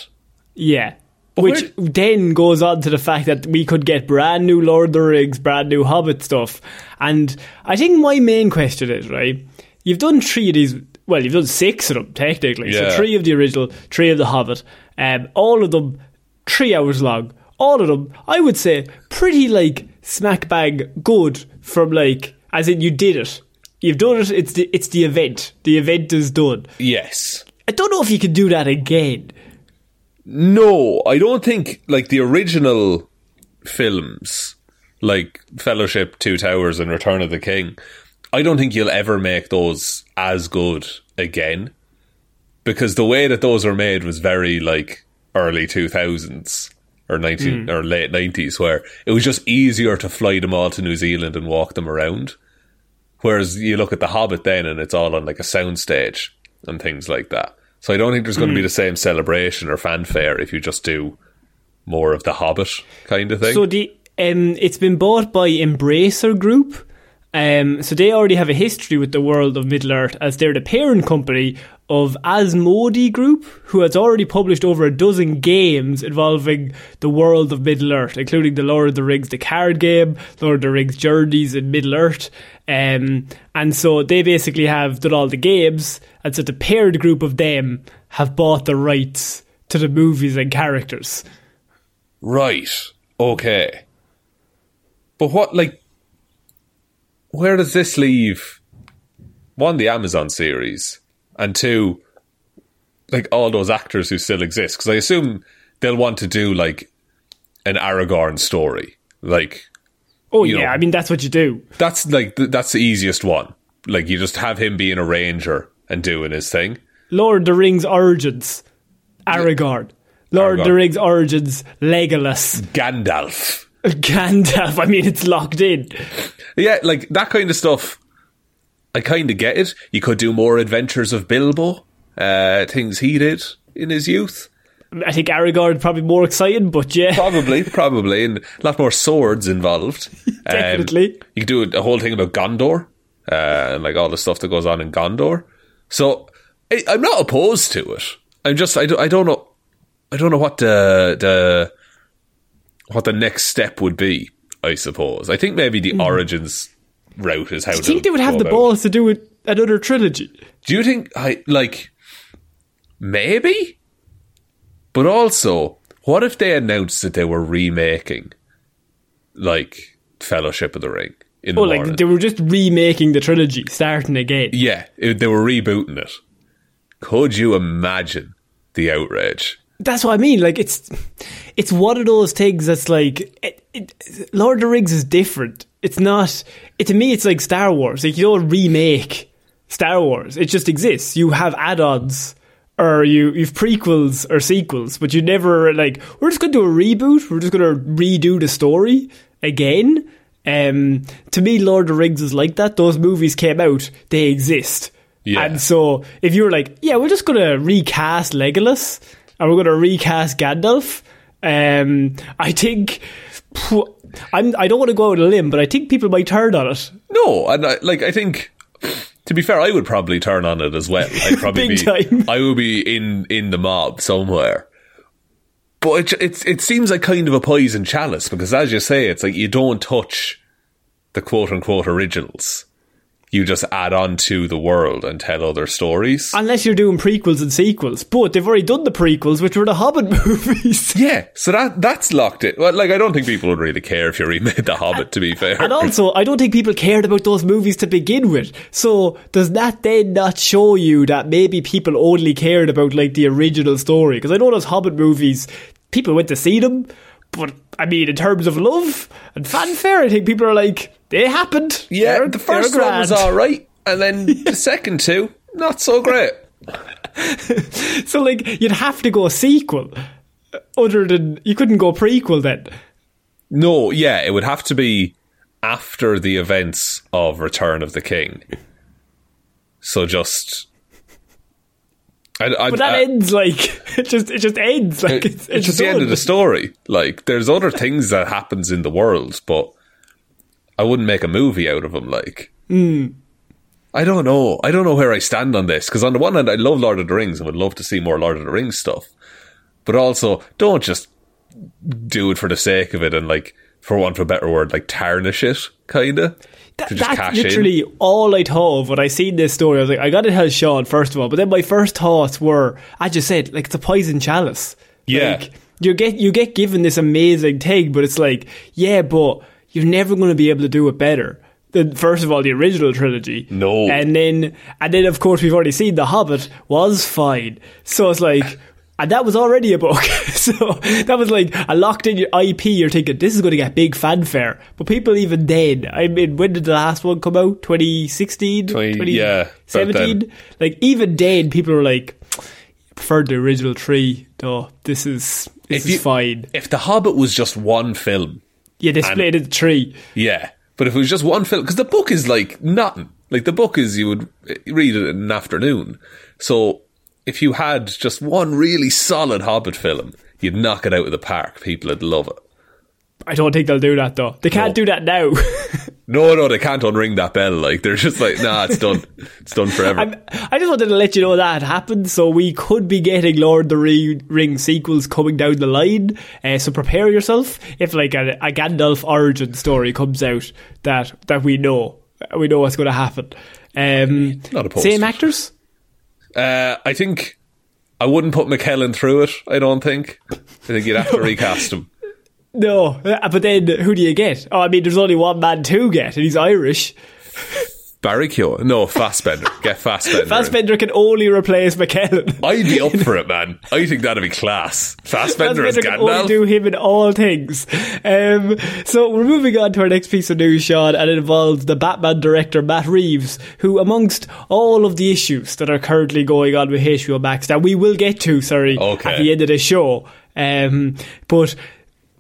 [SPEAKER 3] Yeah. Which then goes on to the fact that we could get brand new Lord of the Rings, brand new Hobbit stuff. And I think my main question is, right, you've done three of these, well, you've done six of them, technically.
[SPEAKER 4] Yeah.
[SPEAKER 3] So three of the original, three of the Hobbit, um, all of them three hours long. All of them, I would say, pretty like smack bang good from like, as in you did it. You've done it, it's the, it's the event. The event is done.
[SPEAKER 4] Yes.
[SPEAKER 3] I don't know if you can do that again.
[SPEAKER 4] No, I don't think like the original films, like Fellowship, Two Towers, and Return of the King. I don't think you'll ever make those as good again because the way that those were made was very like early two thousands or nineteen or late nineties, where it was just easier to fly them all to New Zealand and walk them around. Whereas you look at the Hobbit then, and it's all on like a soundstage and things like that. So I don't think there's going to be the same celebration or fanfare if you just do more of the Hobbit kind of thing.
[SPEAKER 3] So the um, it's been bought by Embracer Group. Um, so they already have a history with the world of Middle Earth, as they're the parent company of Asmodee Group, who has already published over a dozen games involving the world of Middle Earth, including the Lord of the Rings, the card game, Lord of the Rings Journeys in Middle Earth. Um, and so they basically have done all the games, and so the paired group of them have bought the rights to the movies and characters.
[SPEAKER 4] right. Okay. But what, like, where does this leave one, the Amazon series, and two, like all those actors who still exist? Because I assume they'll want to do like an Aragorn story. Like,
[SPEAKER 3] Oh yeah,
[SPEAKER 4] know.
[SPEAKER 3] I mean that's what you do.
[SPEAKER 4] that's like, th- that's the easiest one. Like, you just have him being a ranger and doing his thing.
[SPEAKER 3] Lord of the Rings Origins, Aragorn. Lord of the Rings Origins, Legolas,
[SPEAKER 4] Gandalf.
[SPEAKER 3] Gandalf. I mean, it's locked in.
[SPEAKER 4] Yeah, like that kind of stuff. I kind of get it. You could do more adventures of Bilbo, uh, things he did in his youth.
[SPEAKER 3] I think Aragorn probably more exciting, but yeah,
[SPEAKER 4] Probably, probably, and a lot more swords involved. Um,
[SPEAKER 3] Definitely.
[SPEAKER 4] you could do a, a whole thing about Gondor, uh, and like all the stuff that goes on in Gondor. So I, I'm not opposed to it. I'm just I don't, I don't know I don't know what the the what the next step would be. I suppose I think maybe the origins route is how.
[SPEAKER 3] I Hmm. think they would have the balls to do it, another trilogy.
[SPEAKER 4] Do you think I like maybe? But also, what if they announced that they were remaking like Fellowship of the Ring in
[SPEAKER 3] Oh,
[SPEAKER 4] morning?
[SPEAKER 3] like they were just remaking the trilogy, starting again.
[SPEAKER 4] yeah, it- they were rebooting it. Could you imagine the outrage?
[SPEAKER 3] That's what I mean. Like it's, it's one of those things that's like, it, it, Lord of the Rings is different. It's not. It, to me, it's like Star Wars. Like you don't remake Star Wars. It just exists. You have add-ons. Or you, you've prequels or sequels, but you never like. We're just going to do a reboot. We're just going to redo the story again. Um, to me, Lord of the Rings is like that. Those movies came out; they exist.
[SPEAKER 4] Yeah.
[SPEAKER 3] And so, if you were like, yeah, we're just going to recast Legolas and we're going to recast Gandalf, um, I think. phew, I'm, I don't want to go out on a limb, but I think people might turn on it.
[SPEAKER 4] No, and I, like I think to be fair, I would probably turn on it as well. I'd probably be,
[SPEAKER 3] time.
[SPEAKER 4] I would be in in the mob somewhere. But it, it it seems like kind of a poison chalice because, as you say, it's like you don't touch the quote unquote originals. You just add on to the world and tell other stories.
[SPEAKER 3] Unless you're doing prequels and sequels. But they've already done the prequels, which were the Hobbit movies.
[SPEAKER 4] yeah, so that that's locked it. Well, like I don't think people would really care if you remade The Hobbit. To be fair,
[SPEAKER 3] And also, I don't think people cared about those movies to begin with. So, does that then not show you that maybe people only cared about like the original story? Because I know those Hobbit movies, people went to see them, but I mean, in terms of love and fanfare, I think people are like, they happened.
[SPEAKER 4] yeah,
[SPEAKER 3] They're-
[SPEAKER 4] the first one was all right, and then the second two not so great.
[SPEAKER 3] So, like, you'd have to go sequel. Uh, other than you couldn't go prequel then.
[SPEAKER 4] No, yeah, it would have to be after the events of Return of the King. So just. I, I,
[SPEAKER 3] But that
[SPEAKER 4] I-
[SPEAKER 3] ends like it just it just ends. Like it's,
[SPEAKER 4] it's just the end of the story. Like there's other things that happens in the world, but I wouldn't make a movie out of them. Like,
[SPEAKER 3] mm.
[SPEAKER 4] I don't know. I don't know where I stand on this because on the one hand, I love Lord of the Rings and would love to see more Lord of the Rings stuff, but also don't just do it for the sake of it and like, for want of a better word, like tarnish it, kind of.
[SPEAKER 3] That, that's literally in. all I thought of when I seen this story. I was like, I got to tell Sean first of all, but then my first thoughts were, I just said, like it's a poison chalice.
[SPEAKER 4] Yeah.
[SPEAKER 3] Like, you get you get given this amazing thing, but it's like, yeah, but you're never going to be able to do it better than first of all the original trilogy.
[SPEAKER 4] No,
[SPEAKER 3] and then and then of course we've already seen The Hobbit was fine. So it's like. And that was already a book. so that was like a locked in your IP. You're thinking, this is going to get big fanfare. But people even then, I mean, when did the last one come out? 2016?
[SPEAKER 4] 20, yeah.
[SPEAKER 3] Like, even then, people were like, preferred the original three, though. This is, this if is you, fine.
[SPEAKER 4] If The Hobbit was just one film.
[SPEAKER 3] Yeah, they split it into three.
[SPEAKER 4] Yeah. But if it was just one film, because the book is like nothing. Like the book is, you would read it in an afternoon. So if you had just one really solid Hobbit film, you'd knock it out of the park. People would love it.
[SPEAKER 3] I don't think they'll do that though. They can't no. do that now.
[SPEAKER 4] no, no, they can't unring that bell. Like they're just like, nah, it's done. It's done forever.
[SPEAKER 3] I'm, i just wanted to let you know that happened, so we could be getting Lord of the Ring sequels coming down the line. Uh, so prepare yourself if like a, a Gandalf origin story comes out that that we know we know what's going to happen. Um,
[SPEAKER 4] Not opposed.
[SPEAKER 3] Same actors.
[SPEAKER 4] Uh, I think I wouldn't put McKellen through it. I don't think. I think you'd have to recast him.
[SPEAKER 3] No, uh, but then who do you get? Oh, I mean, there's only one man to get, and he's Irish.
[SPEAKER 4] Barry Keoghan. No, Fassbender. Get Fassbender.
[SPEAKER 3] Fassbender can only replace McKellen.
[SPEAKER 4] I'd be up for it, man. I think that'd be class. Fassbender, Fassbender as Gandalf. Can only
[SPEAKER 3] do him in all things. Um, so we're moving on to our next piece of news, Sean, and it involves the Batman director Matt Reeves, who, amongst all of the issues that are currently going on with HBO Max, that we will get to, sorry,
[SPEAKER 4] okay.
[SPEAKER 3] at the end of the show, um, but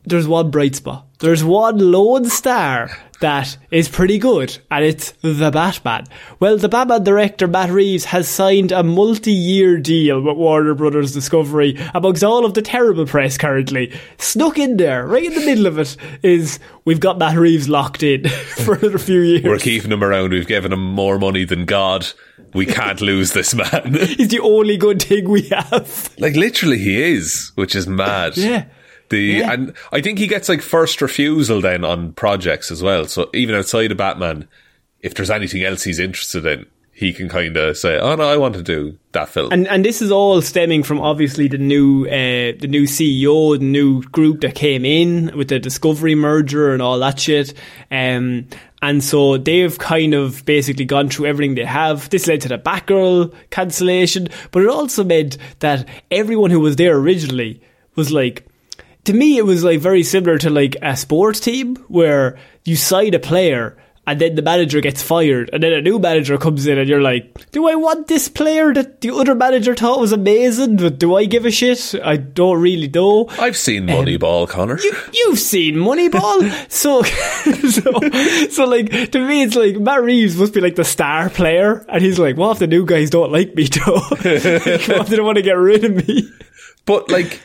[SPEAKER 3] there's one bright spot. There's one lone star that is pretty good, and it's The Batman. Well, the Batman director Matt Reeves has signed a multi year deal with Warner Brothers Discovery amongst all of the terrible press currently. Snuck in there, right in the middle of it, is we've got Matt Reeves locked in for a few years.
[SPEAKER 4] We're keeping him around, we've given him more money than God. We can't lose this man.
[SPEAKER 3] He's the only good thing we have.
[SPEAKER 4] Like, literally, he is, which is mad.
[SPEAKER 3] Yeah.
[SPEAKER 4] The yeah. and I think he gets like first refusal then on projects as well. So even outside of Batman, if there's anything else he's interested in, he can kind of say, "Oh no, I want to do that film."
[SPEAKER 3] And and this is all stemming from obviously the new uh, the new CEO, the new group that came in with the Discovery merger and all that shit. Um, and so they've kind of basically gone through everything they have. This led to the Batgirl cancellation, but it also meant that everyone who was there originally was like, to me, it was like very similar to like a sports team where you sign a player and then the manager gets fired and then a new manager comes in and you're like, do I want this player that the other manager thought was amazing, but do I give a shit? I don't really know.
[SPEAKER 4] I've seen Moneyball, um, Connor.
[SPEAKER 3] You, have seen Moneyball? so, so, so like, to me, it's like Matt Reeves must be like the star player and he's like, what if the new guys don't like me though? what if they don't want to get rid of me?
[SPEAKER 4] But like,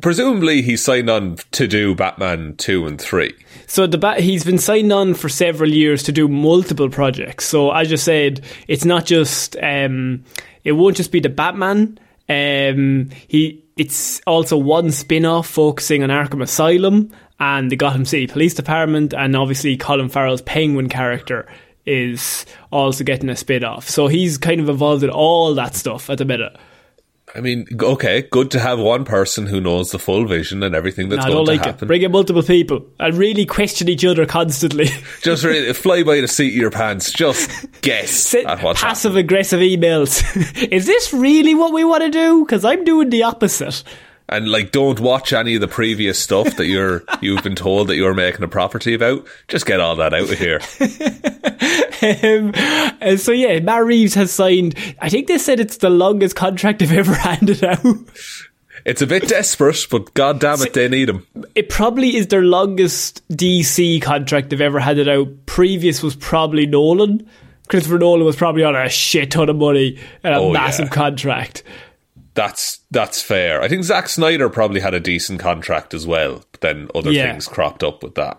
[SPEAKER 4] presumably he signed on to do Batman 2 and 3.
[SPEAKER 3] So the bat he's been signed on for several years to do multiple projects. So as you said, it's not just um, it won't just be the Batman. Um, he it's also one spin-off focusing on Arkham Asylum and the Gotham City Police Department and obviously Colin Farrell's Penguin character is also getting a spin-off. So he's kind of involved in all that stuff at the minute.
[SPEAKER 4] I mean, okay, good to have one person who knows the full vision and everything that's no, going to like happen.
[SPEAKER 3] It. Bring in multiple people and really question each other constantly.
[SPEAKER 4] Just really fly by the seat of your pants. Just guess at what's
[SPEAKER 3] passive aggressive emails. Is this really what we want to do? Because I'm doing the opposite
[SPEAKER 4] and like don't watch any of the previous stuff that you're you've been told that you're making a property about. Just get all that out of here.
[SPEAKER 3] um, so yeah, Matt Reeves has signed. I think they said it's the longest contract they've ever handed out.
[SPEAKER 4] It's a bit desperate, but god damn it, they need him.
[SPEAKER 3] It probably is their longest DC contract they've ever handed out. Previous was probably Nolan. Christopher Nolan was probably on a shit ton of money and a oh, massive yeah. contract.
[SPEAKER 4] That's that's fair. I think Zack Snyder probably had a decent contract as well, but then other
[SPEAKER 3] Yeah.
[SPEAKER 4] things cropped up with that.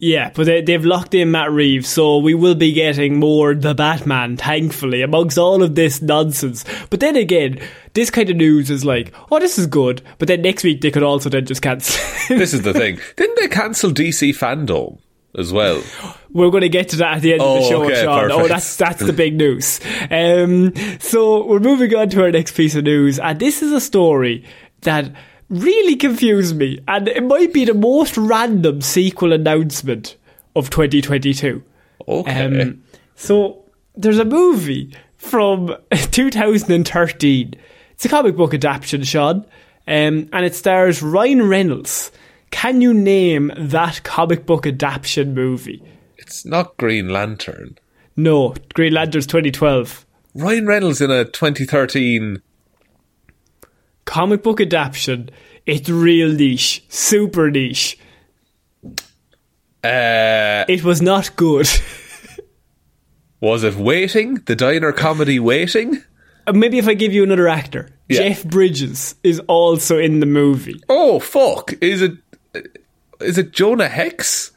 [SPEAKER 3] Yeah, but they, they've locked in Matt Reeves, so we will be getting more The Batman, thankfully, amongst all of this nonsense. But then again, this kind of news is like, oh, this is good, but then next week they could also then just cancel.
[SPEAKER 4] This is the thing. Didn't they cancel DC Fandom as well?
[SPEAKER 3] We're going to get to that at the end of the
[SPEAKER 4] Oh,
[SPEAKER 3] show,
[SPEAKER 4] okay,
[SPEAKER 3] Sean. Oh, that's that's the big news. Um, so we're moving on to our next piece of news, and this is a story that really confused me, and it might be the most random sequel announcement of 2022.
[SPEAKER 4] Okay.
[SPEAKER 3] Um, so there's a movie from 2013. It's a comic book adaptation, Sean, um, and it stars Ryan Reynolds. Can you name that comic book adaptation movie?
[SPEAKER 4] it's not Green Lantern.
[SPEAKER 3] No, Green Lantern's 2012.
[SPEAKER 4] Ryan Reynolds in a 2013.
[SPEAKER 3] Comic book adaptation. It's real niche, super niche.
[SPEAKER 4] Uh,
[SPEAKER 3] It was not good.
[SPEAKER 4] was it Waiting? The diner comedy Waiting?
[SPEAKER 3] Uh, Maybe if I give you another actor,
[SPEAKER 4] Yeah.
[SPEAKER 3] Jeff Bridges is also in the movie.
[SPEAKER 4] Oh fuck! Is it? Is it Jonah Hex?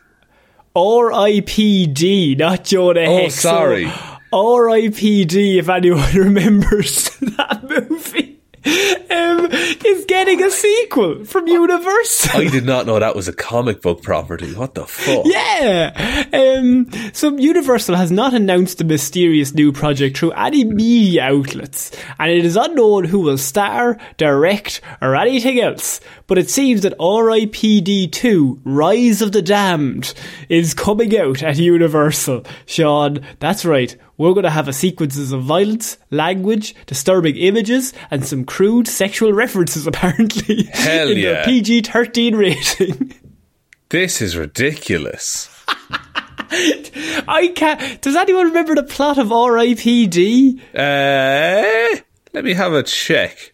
[SPEAKER 3] R.I.P.D. Not Jonah
[SPEAKER 4] Oh,
[SPEAKER 3] Hex.
[SPEAKER 4] Oh, sorry.
[SPEAKER 3] R.I.P.D. If anyone remembers that um, is getting a sequel from Universal.
[SPEAKER 4] I did not know that was a comic book property. What the fuck?
[SPEAKER 3] Yeah. Um, so Universal has not announced the mysterious new project through any media outlets, and it is unknown who will star, direct, or anything else. But it seems that R.I.P.D. 2 Rise of the Damned is coming out at Universal. Sean, that's right. We're going to have a sequences of violence, language, disturbing images, and some crude sexual references, apparently.
[SPEAKER 4] Hell
[SPEAKER 3] in
[SPEAKER 4] yeah.
[SPEAKER 3] PG 13 rating.
[SPEAKER 4] This is ridiculous.
[SPEAKER 3] I can't. Does anyone remember the plot of R.I.P.D.?
[SPEAKER 4] Uh, let me have a check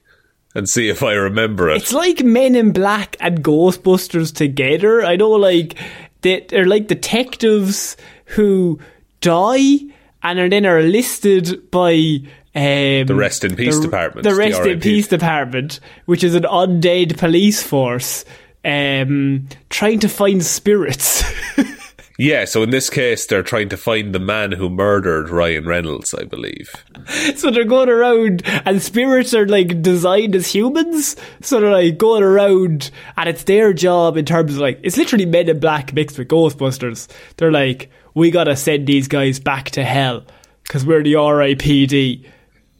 [SPEAKER 4] and see if I remember it.
[SPEAKER 3] It's like Men in Black and Ghostbusters together. I know, like they, they're like detectives who die and are then are listed by um,
[SPEAKER 4] The Rest in Peace
[SPEAKER 3] the,
[SPEAKER 4] Department,
[SPEAKER 3] the
[SPEAKER 4] the
[SPEAKER 3] Rest in Peace Department, which is an undead police force. Um, trying to find spirits.
[SPEAKER 4] Yeah, so in this case, they're trying to find the man who murdered Ryan Reynolds, I believe.
[SPEAKER 3] So they're going around, and spirits are like designed as humans. So they're like going around, and it's their job in terms of like it's literally Men in Black mixed with Ghostbusters. They're like, we gotta send these guys back to hell because we're the R.I.P.D.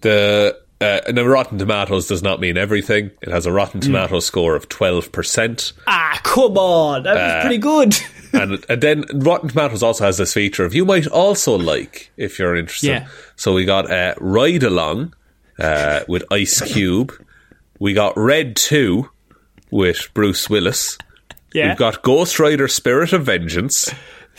[SPEAKER 4] The uh, now Rotten Tomatoes does not mean everything. It has a Rotten
[SPEAKER 3] Hmm.
[SPEAKER 4] Tomato score of twelve percent,
[SPEAKER 3] Ah, come on, that was pretty good.
[SPEAKER 4] and and then Rotten Tomatoes also has this feature of you might also like if you're interested.
[SPEAKER 3] Yeah.
[SPEAKER 4] So we got uh, Ride Along uh, with Ice Cube. We got Red Two with Bruce Willis.
[SPEAKER 3] yeah,
[SPEAKER 4] We've got Ghost Rider: Spirit of Vengeance.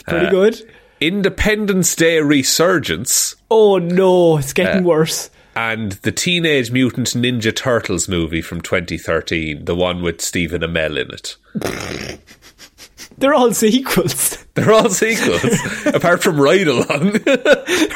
[SPEAKER 3] pretty good.
[SPEAKER 4] Independence Day Resurgence
[SPEAKER 3] Oh no, it's getting
[SPEAKER 4] Uh,
[SPEAKER 3] worse.
[SPEAKER 4] and the Teenage Mutant Ninja Turtles movie from 2013, the one with Stephen Amell in it.
[SPEAKER 3] They're all sequels,
[SPEAKER 4] They're all sequels, apart from Ride Along.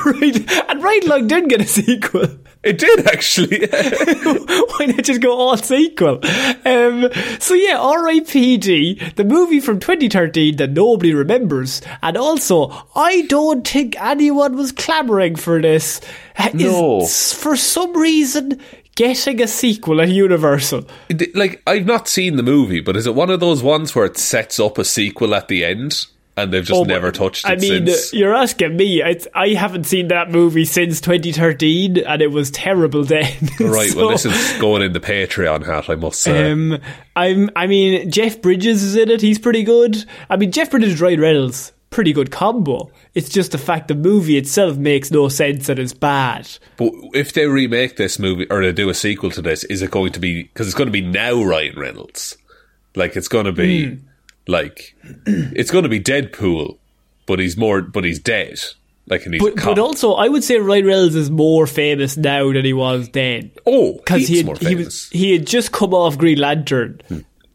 [SPEAKER 3] right? And Ride Along didn't get a sequel.
[SPEAKER 4] it did actually.
[SPEAKER 3] Why not just go all sequel? Um, so yeah, R.I.P.D. The movie from 2013 that nobody remembers, and also I don't think anyone was clamoring for this. Is
[SPEAKER 4] No.
[SPEAKER 3] for some reason getting a sequel at Universal.
[SPEAKER 4] Like I've not seen the movie, but is it one of those ones where it sets up a sequel at the end and they've just
[SPEAKER 3] Oh,
[SPEAKER 4] never touched it
[SPEAKER 3] I mean,
[SPEAKER 4] since?
[SPEAKER 3] you're asking me. It's, I haven't seen that movie since 2013, and it was terrible then.
[SPEAKER 4] Right, well, this is going in the Patreon hat, I must say.
[SPEAKER 3] Um, I'm. I mean, Jeff Bridges is in it. He's pretty good. I mean, Jeff Bridges, is Ryan Reynolds, pretty good combo. It's just the fact the movie itself makes no sense and is bad.
[SPEAKER 4] but if they remake this movie or they do a sequel to this, is it going to be because it's going to be now Ryan Reynolds? Like it's going to be
[SPEAKER 3] Hmm.
[SPEAKER 4] like it's going to be Deadpool, but he's more, but he's dead. Like and he's
[SPEAKER 3] But, but also, I would say Ryan Reynolds is more famous now than he was then.
[SPEAKER 4] oh,
[SPEAKER 3] because he had, he was he had just come off Green Lantern,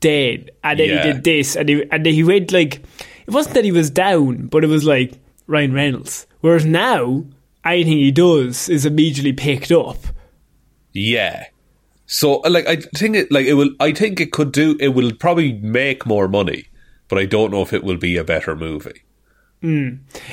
[SPEAKER 3] dead, and then
[SPEAKER 4] Yeah.
[SPEAKER 3] he did this, and he and then he went like it wasn't that he was down, but it was like Ryan Reynolds. Whereas now, anything he does is immediately picked up.
[SPEAKER 4] Yeah. So, like, I think it, like, it will. I think it could do. It will probably make more money, but I don't know if it will be a better movie.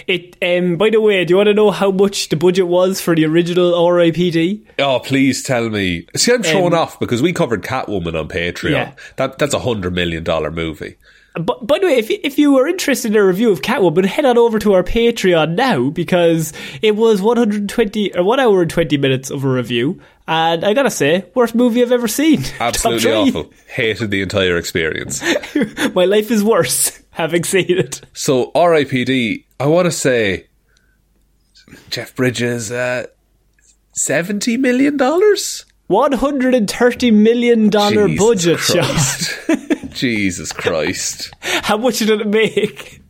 [SPEAKER 3] It. Um. By the way, do you want to know how much the budget was for the original R.I.P.D.?
[SPEAKER 4] Oh, please tell me. See, I'm thrown
[SPEAKER 3] Um,
[SPEAKER 4] off because we covered Catwoman on Patreon.
[SPEAKER 3] Yeah.
[SPEAKER 4] That that's a hundred million dollar movie.
[SPEAKER 3] But by the way, if if you were interested in a review of Catwoman, head on over to our Patreon now because it was 120 or one hour and 20 minutes of a review, and I gotta say, worst movie I've ever seen.
[SPEAKER 4] Absolutely awful. Hated the entire experience.
[SPEAKER 3] My life is worse having seen it.
[SPEAKER 4] So R.I.P.D. I want to say Jeff Bridges, uh, seventy million dollars.
[SPEAKER 3] 130 million dollar budget shot.
[SPEAKER 4] Christ. Jesus Christ.
[SPEAKER 3] How much did it make?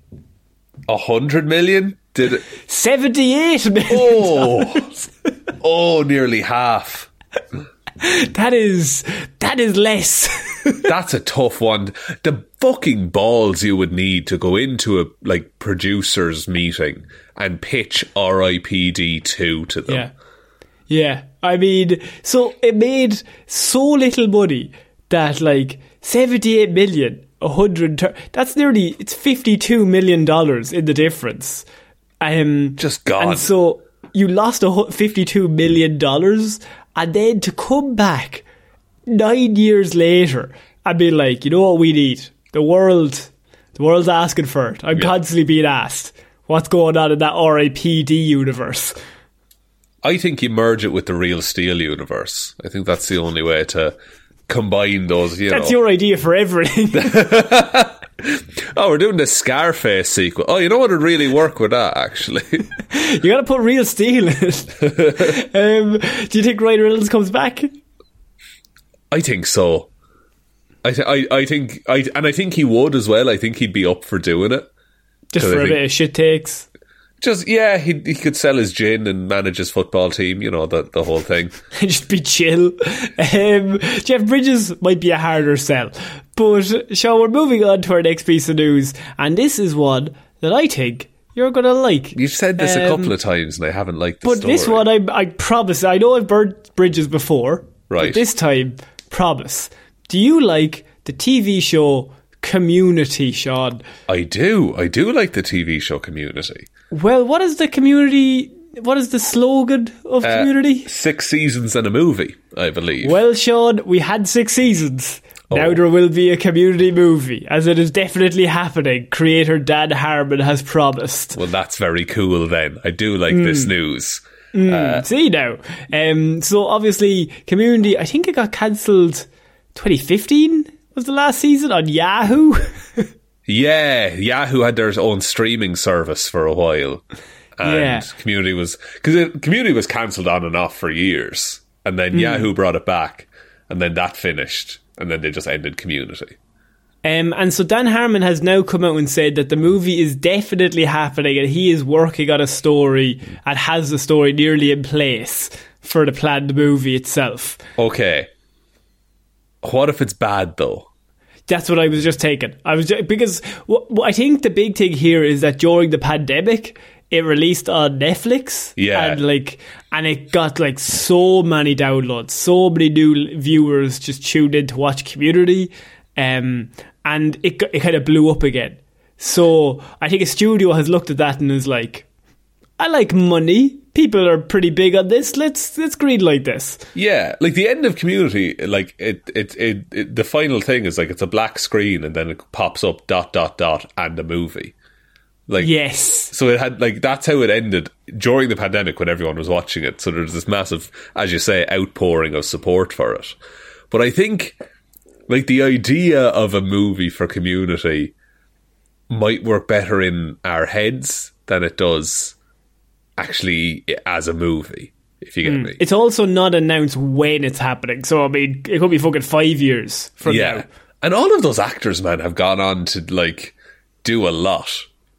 [SPEAKER 4] A hundred million? Did it?
[SPEAKER 3] 78 million.
[SPEAKER 4] Oh, oh, nearly half.
[SPEAKER 3] That is that is less.
[SPEAKER 4] That's a tough one. The fucking balls you would need to go into a like producers meeting and pitch R.I.P.D. two to them.
[SPEAKER 3] Yeah. Yeah. I mean, so it made so little money that like 78 million, 100 that's nearly it's 52 million dollars in the difference. Um
[SPEAKER 4] Just gone.
[SPEAKER 3] And so you lost a 52 million dollars and then to come back 9 years later and be like, you know what we need? The world the world's asking for it. I'm
[SPEAKER 4] Yeah.
[SPEAKER 3] constantly being asked what's going on in that R.I.P.D. universe.
[SPEAKER 4] I think you merge it with the Real Steel universe. I think that's the only way to combine those. You know.
[SPEAKER 3] That's
[SPEAKER 4] know,
[SPEAKER 3] your idea for everything.
[SPEAKER 4] oh, we're doing the Scarface sequel. Oh, you know what would really work with that actually.
[SPEAKER 3] you got to put real steel in it. um, do you think Ryan Reynolds comes back?
[SPEAKER 4] I think so. I, th- I I think I and I think he would as well. I think he'd be up for doing it.
[SPEAKER 3] Just for a
[SPEAKER 4] think-
[SPEAKER 3] bit of shit takes.
[SPEAKER 4] Just yeah, he he could sell his gin and manage his football team. You know the the whole thing.
[SPEAKER 3] Just be chill. Um, Jeff Bridges might be a harder sell. But, Sean, we're moving on to our next piece of news. And this is one that I think you're going to like.
[SPEAKER 4] You've said this a
[SPEAKER 3] Um,
[SPEAKER 4] couple of times, and I haven't liked the
[SPEAKER 3] But
[SPEAKER 4] story.
[SPEAKER 3] this one, I, I promise, I know I've burnt bridges before.
[SPEAKER 4] Right.
[SPEAKER 3] But this time, promise. Do you like the TV show Community, Sean?
[SPEAKER 4] I do. I do like the TV show Community.
[SPEAKER 3] Well, what is the community? What is the slogan of
[SPEAKER 4] Uh,
[SPEAKER 3] community?
[SPEAKER 4] Six seasons and a movie, I believe.
[SPEAKER 3] Well, Sean, we had six seasons. Now
[SPEAKER 4] Oh.
[SPEAKER 3] there will be a community movie, as it is definitely happening. Creator Dan Harmon has promised.
[SPEAKER 4] Well, that's very cool then. I do like
[SPEAKER 3] Hmm.
[SPEAKER 4] this news.
[SPEAKER 3] See now. Um, so obviously, Community. I think it got cancelled. 2015 was the last season on Yahoo.
[SPEAKER 4] Yeah, Yahoo had their own streaming service for a while. And
[SPEAKER 3] Yeah.
[SPEAKER 4] Community was because Community was cancelled on and off for years, and then Yahoo brought it back, and then that finished, and then they just ended Community.
[SPEAKER 3] Um, and so Dan Harmon has now come out and said that the movie is definitely happening and he is working on a story and has the story nearly in place for the planned movie itself.
[SPEAKER 4] Okay, what if it's bad though?
[SPEAKER 3] That's what I was just taking. I was just, because what, what I think the big thing here is that during the pandemic, it released on Netflix.
[SPEAKER 4] Yeah.
[SPEAKER 3] and like, and it got like so many downloads, so many new viewers just tuned in to watch Community, um, and it it kind of blew up again. So I think a studio has looked at that and is like, I like money. People are pretty big on this. Let's let's greenlight this.
[SPEAKER 4] Yeah, like the end of Community, like it, it, it, it, the final thing is like it's a black screen, and then it pops up dot dot dot and a movie. Like
[SPEAKER 3] Yes.
[SPEAKER 4] So it had like that's how it ended during the pandemic when everyone was watching it. So there's this massive, as you say, outpouring of support for it. But I think like the idea of a movie for community might work better in our heads than it does actually as a movie. If you get hmm. me,
[SPEAKER 3] It's also not announced when it's happening. So I mean, it could be fucking five years from
[SPEAKER 4] yeah.
[SPEAKER 3] now.
[SPEAKER 4] And all of those actors, man, have gone on to like do a lot.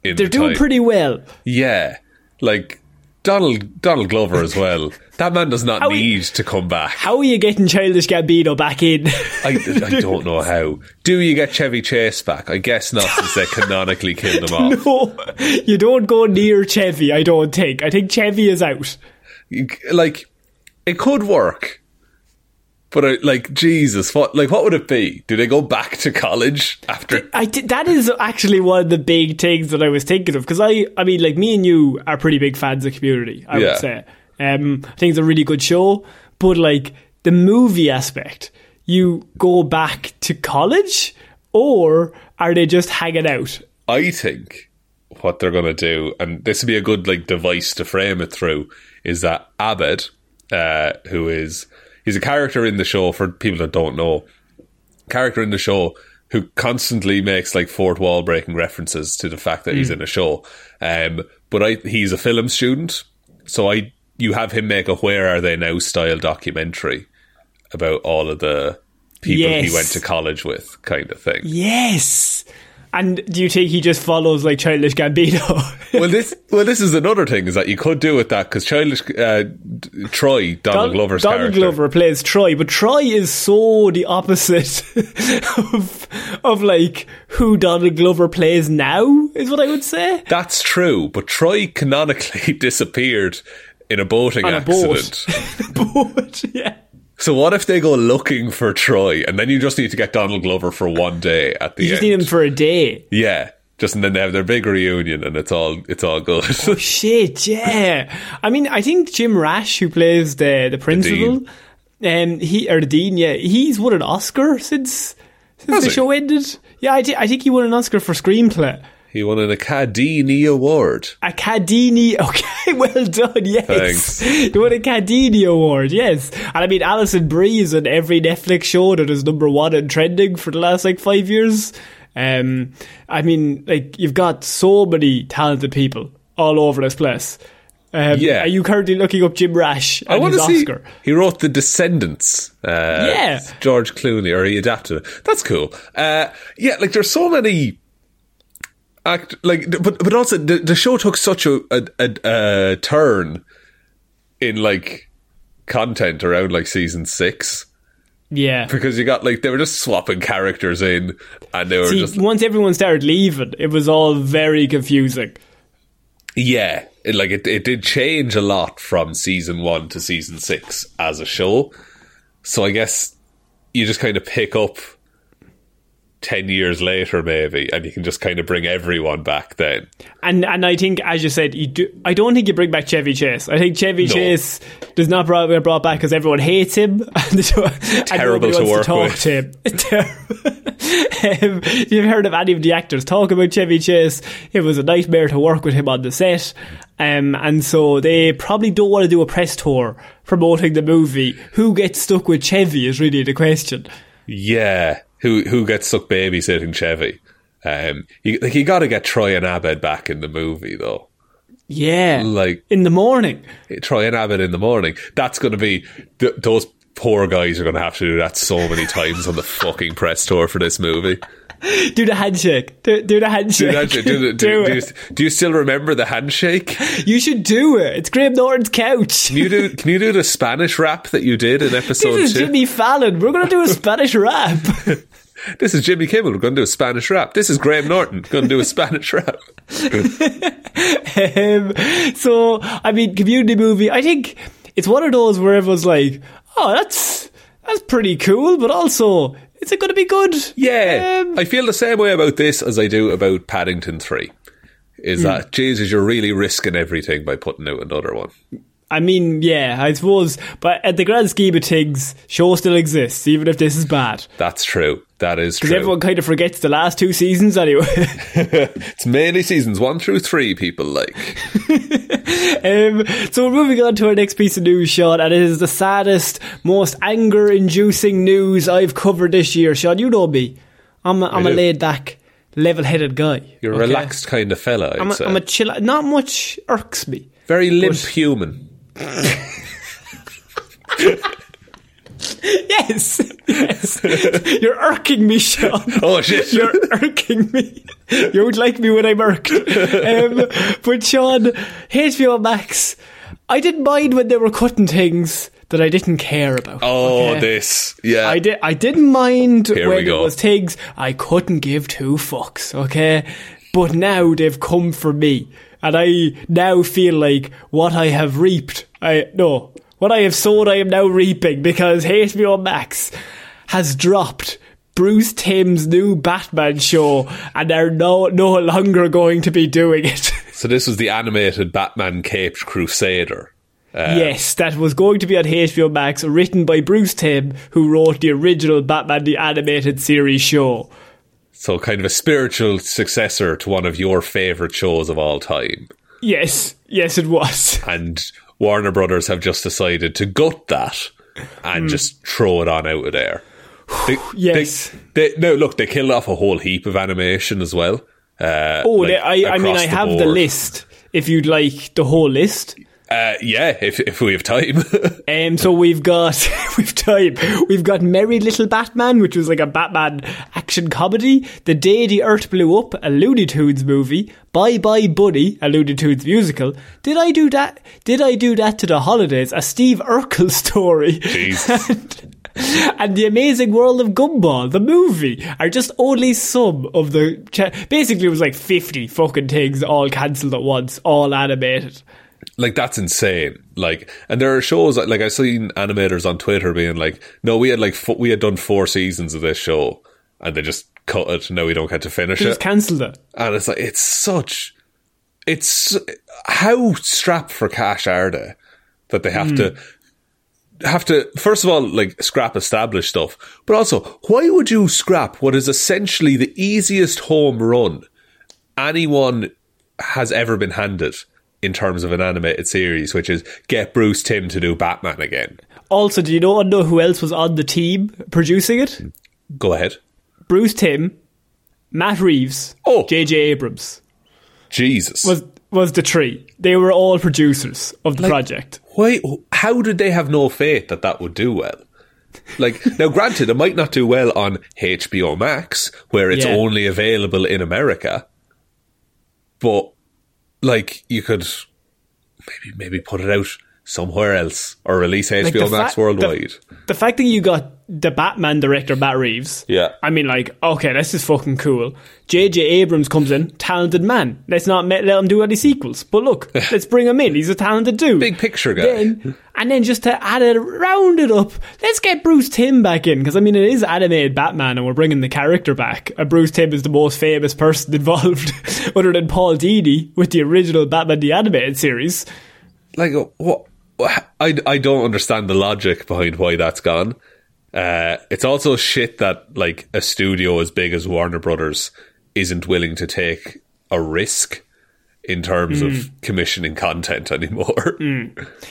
[SPEAKER 4] In
[SPEAKER 3] They're
[SPEAKER 4] the
[SPEAKER 3] doing pretty well.
[SPEAKER 4] Yeah, like Donald Donald Glover as well. That man does not
[SPEAKER 3] How
[SPEAKER 4] need to come back.
[SPEAKER 3] How are you getting Childish Gambino back in?
[SPEAKER 4] I, I don't know how. Do you get Chevy Chase back? I guess not, since they canonically killed him off.
[SPEAKER 3] no, you don't go near Chevy. I don't think. I think Chevy is out.
[SPEAKER 4] Like, it could work, But I, like Jesus, what like what would it be? Do they go back to college after?
[SPEAKER 3] I did, that is actually one of the big things that I was thinking of because I, I mean, like me and you are pretty big fans of Community. I
[SPEAKER 4] Yeah.
[SPEAKER 3] would say. Um, I think it's a really good show, but like the movie aspect, you go back to college, or are they just hanging out?
[SPEAKER 4] I think what they're going to do, and this would be a good like device to frame it through, is that Abed, uh, who is he's a character in the show for people that don't know, character in the show who constantly makes like fourth wall breaking references to the fact that he's in a show. Um, but I he's a film student, so I you have him make a Where Are They Now style documentary about all of the people he went to college with, kind of thing.
[SPEAKER 3] Yes. And do you think he just follows like Childish Gambino?
[SPEAKER 4] well, this well, this is another thing is that you could do with that because childish uh, Troy Donald Glover's
[SPEAKER 3] Donald
[SPEAKER 4] character.
[SPEAKER 3] Glover plays Troy, but Troy is so the opposite of of like who Donald Glover plays now, is what I would say.
[SPEAKER 4] That's true, but Troy canonically disappeared in a boating
[SPEAKER 3] On a boat.
[SPEAKER 4] accident.
[SPEAKER 3] but yeah.
[SPEAKER 4] So what if they go looking for Troy, and then you just need to get Donald Glover for one day at the
[SPEAKER 3] You just
[SPEAKER 4] end?
[SPEAKER 3] need him for a day.
[SPEAKER 4] yeah, just and then they have their big reunion, and it's all it's all good.
[SPEAKER 3] oh Shit, yeah. I mean, I think Jim Rash, who plays the the principal, um, he or the dean, yeah, he's won an Oscar since since
[SPEAKER 4] Has
[SPEAKER 3] the
[SPEAKER 4] he?
[SPEAKER 3] show ended. Yeah, I, thi- I think he won an Oscar for screenplay.
[SPEAKER 4] He won an Academy Award.
[SPEAKER 3] A Cadini. Okay, well done. Yes,
[SPEAKER 4] Thanks.
[SPEAKER 3] he won a Cadini award. Yes, and I mean Alison Brie is on every Netflix show that is number one and trending for the last like five years. Um, I mean, like you've got so many talented people all over this place. Um,
[SPEAKER 4] Yeah.
[SPEAKER 3] are you currently looking up Jim Rash
[SPEAKER 4] I want
[SPEAKER 3] his
[SPEAKER 4] to see.
[SPEAKER 3] Oscar?
[SPEAKER 4] He wrote The Descendants. Uh,
[SPEAKER 3] Yeah.
[SPEAKER 4] George Clooney, or he adapted it. That's cool. Uh, yeah, like there's so many. Act like, but but also the, the show took such a, a a a turn in like content around like season six
[SPEAKER 3] Yeah.
[SPEAKER 4] because you got like they were just swapping characters in and they were
[SPEAKER 3] See,
[SPEAKER 4] just
[SPEAKER 3] once everyone started leaving, it was all very confusing.
[SPEAKER 4] Yeah, it, like it, it did change a lot from season one to season six as a show. So I guess you just kind of pick up ten years later, maybe, and you can just kind of bring everyone back then.
[SPEAKER 3] And and I think, as you said, you do, I don't think you bring back Chevy Chase. I think Chevy
[SPEAKER 4] No.
[SPEAKER 3] Chase does not brought, get brought back because everyone hates him. And,
[SPEAKER 4] Terrible to work
[SPEAKER 3] talk to him. um, you've heard of any of the actors talk about Chevy Chase, it was a nightmare to work with him on the set. Um, and so they probably don't want to do a press tour promoting the movie. Who gets stuck with Chevy is really the question.
[SPEAKER 4] Yeah, who who gets stuck babysitting Chevy? Um, you, like you got to get Troy and Abed back in the movie though.
[SPEAKER 3] Yeah.
[SPEAKER 4] Like
[SPEAKER 3] in the morning.
[SPEAKER 4] Troy and Abed in the morning. That's going to be th- those poor guys are going to have to do that so many times on the fucking press tour for this movie.
[SPEAKER 3] Do the handshake. Do, do the handshake.
[SPEAKER 4] Do, that, do, do, do,
[SPEAKER 3] Do
[SPEAKER 4] do, you,
[SPEAKER 3] it.
[SPEAKER 4] do you still remember the handshake?
[SPEAKER 3] You should do it. It's Graham Norton's couch.
[SPEAKER 4] Can you do? Can you do the Spanish rap that you did in episode
[SPEAKER 3] This is
[SPEAKER 4] two?
[SPEAKER 3] Jimmy Fallon. We're going to do a Spanish rap.
[SPEAKER 4] This is Jimmy Kimmel. We're going to do a Spanish rap. This is Graham Norton. Going to do a Spanish rap.
[SPEAKER 3] um, so, I mean, community movie. I think it's one of those where everyone's like, "Oh, that's that's pretty cool," but also, is it going to be good?
[SPEAKER 4] Yeah,
[SPEAKER 3] Um,
[SPEAKER 4] I feel the same way about this as I do about Paddington Three. Is
[SPEAKER 3] Hmm.
[SPEAKER 4] that Jesus? You're really risking everything by putting out another one.
[SPEAKER 3] I mean, yeah, I suppose. But at the grand scheme of things, show still exists, even if this is bad.
[SPEAKER 4] That's true. That is
[SPEAKER 3] Because
[SPEAKER 4] true.
[SPEAKER 3] everyone kind of forgets the last two seasons anyway.
[SPEAKER 4] it's mainly seasons one through three. People like.
[SPEAKER 3] Um, so we're moving on to our next piece of news, Sean, and it is the saddest, most anger-inducing news I've covered this year. Sean, you know me. I'm a, I'm a laid-back, level-headed guy.
[SPEAKER 4] You're a relaxed kind of fella.
[SPEAKER 3] I'm a,
[SPEAKER 4] say.
[SPEAKER 3] I'm a chill. Not much irks me.
[SPEAKER 4] very limp human.
[SPEAKER 3] Yes, yes. You're irking me, Sean.
[SPEAKER 4] Oh shit!
[SPEAKER 3] You're irking me. You would like me when I'm irked. Um, but Sean, HBO Max, I didn't mind when they were cutting things that I didn't care about.
[SPEAKER 4] oh,
[SPEAKER 3] okay?
[SPEAKER 4] this. Yeah.
[SPEAKER 3] I did. I didn't mind
[SPEAKER 4] Here
[SPEAKER 3] when it was things I couldn't give two fucks. Okay, but now they've come for me, and I now feel like what I have reaped. I no, What I have sowed, I am now reaping because HBO Max has dropped Bruce Timm's new Batman show and they're no, no longer going to be doing it.
[SPEAKER 4] So this was the animated Batman Caped Crusader.
[SPEAKER 3] Uh, yes, that was going to be on HBO Max, written by Bruce Timm, who wrote the original Batman the Animated Series show.
[SPEAKER 4] So kind of a spiritual successor to one of your favourite shows of all time.
[SPEAKER 3] Yes, yes, it was.
[SPEAKER 4] And Warner Brothers have just decided to gut that and just throw it on out of there. They,
[SPEAKER 3] Yes.
[SPEAKER 4] They, they, no, look, they killed off a whole heap of animation as well. Uh,
[SPEAKER 3] Oh,
[SPEAKER 4] like,
[SPEAKER 3] they- I, I mean, I have the list. If you'd like the whole list,
[SPEAKER 4] Uh, yeah, if if we have time.
[SPEAKER 3] um, so we've got we've time. We've got Merry Little Batman, which was like a Batman action comedy. The Day the Earth Blew Up, a Looney Tunes movie. Bye Bye Buddy, a Looney Tunes musical. Did I do that? Did I do that to the holidays? A Steve Urkel story.
[SPEAKER 4] Jesus.
[SPEAKER 3] and The Amazing World of Gumball, the movie, are just only some of the. Cha- Basically, it was like 50 fucking things all cancelled at once, all animated.
[SPEAKER 4] Like that's insane. Like, and there are shows like I've seen animators on Twitter being like, "No, we had like fo- we had done four seasons of this show, and they just cut it. Now we don't get to finish
[SPEAKER 3] They just
[SPEAKER 4] it."
[SPEAKER 3] cancelled it.
[SPEAKER 4] and it's like it's such, it's how strapped for cash are they that they have to hmm. have to first of all like scrap established stuff, but also why would you scrap what is essentially the easiest home run anyone has ever been handed in terms of an animated series, which is get Bruce Timm to do Batman again.
[SPEAKER 3] Also, do you know, know who else was on the team producing it?
[SPEAKER 4] Go ahead.
[SPEAKER 3] Bruce Timm, Matt Reeves,
[SPEAKER 4] Oh.
[SPEAKER 3] J.J. Abrams
[SPEAKER 4] Jesus.
[SPEAKER 3] was was the tree. They were all producers of the project.
[SPEAKER 4] Why? How did they have no faith that that would do well? Like now, granted, it might not do well on HBO Max, where it's
[SPEAKER 3] Yeah.
[SPEAKER 4] only available in America. But like, you could maybe maybe put it out somewhere else or release HBO
[SPEAKER 3] Like,
[SPEAKER 4] Max
[SPEAKER 3] fa-
[SPEAKER 4] worldwide.
[SPEAKER 3] The, the fact that you got the Batman director Matt Reeves,
[SPEAKER 4] Yeah.
[SPEAKER 3] I mean, like, okay, this is fucking cool. J.J. Abrams comes in, talented man. Let's not let him do any sequels, but look, let's bring him in. He's a talented dude.
[SPEAKER 4] Big picture guy.
[SPEAKER 3] Then, and then just to add it, round it up, let's get Bruce Timm back in because I mean, it is animated Batman, and we're bringing the character back. And Bruce Timm is the most famous person involved, other than Paul Dini with the original Batman the animated series.
[SPEAKER 4] like uh, what I, I don't understand the logic behind why that's gone uh, it's also shit that like a studio as big as warner brothers isn't willing to take a risk in terms
[SPEAKER 3] Hmm.
[SPEAKER 4] of commissioning content anymore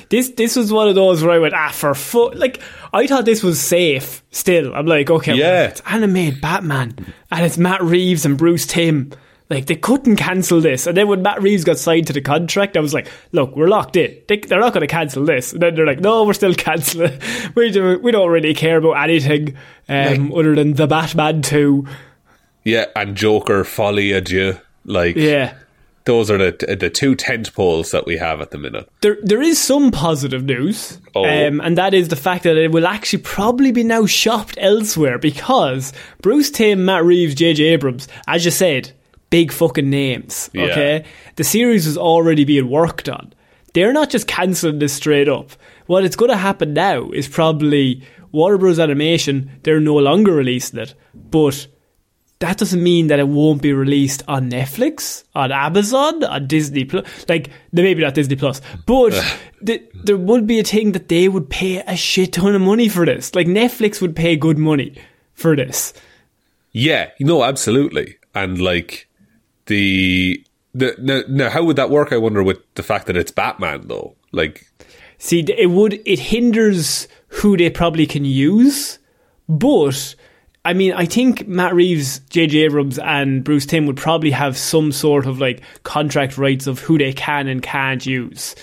[SPEAKER 3] This this was one of those where I went ah for fu-. like I thought this was safe. Still, I'm like okay, well,
[SPEAKER 4] Yeah.
[SPEAKER 3] it's animated Batman and it's Matt Reeves and Bruce Timm. Like they couldn't cancel this, and then when Matt Reeves got signed to the contract, I was like, "Look, we're locked in. They, they're not going to cancel this." And then they're like, "No, we're still canceling. We do. We don't really care about anything um, other than the Batman two.
[SPEAKER 4] yeah and joker Folie à Deux like
[SPEAKER 3] Yeah,
[SPEAKER 4] those are the the two tent poles that we have at the minute
[SPEAKER 3] There, there is some positive news,
[SPEAKER 4] Oh.
[SPEAKER 3] um, and that is the fact that it will actually probably be now shopped elsewhere because Bruce Timm, Matt Reeves, J.J. Abrams, as you said, big fucking names.
[SPEAKER 4] Yeah.
[SPEAKER 3] Okay, the series is already being worked on. They're not just cancelling this straight up. What it's going to happen now is probably Warner Bros. Animation. They're no longer releasing it, but that doesn't mean that it won't be released on Netflix, on Amazon, on Disney Plus. Like, maybe not Disney Plus, but th- there would be a thing that they would pay a shit ton of money for this. Like, Netflix would pay good money for this.
[SPEAKER 4] yeah no absolutely and like the the now, now how would that work i wonder with the fact that it's batman though like
[SPEAKER 3] See, it would it hinders who they probably can use, but I mean, I think Matt Reeves, J.J. Abrams, and Bruce Timm would probably have some sort of like contract rights of who they can and can't use.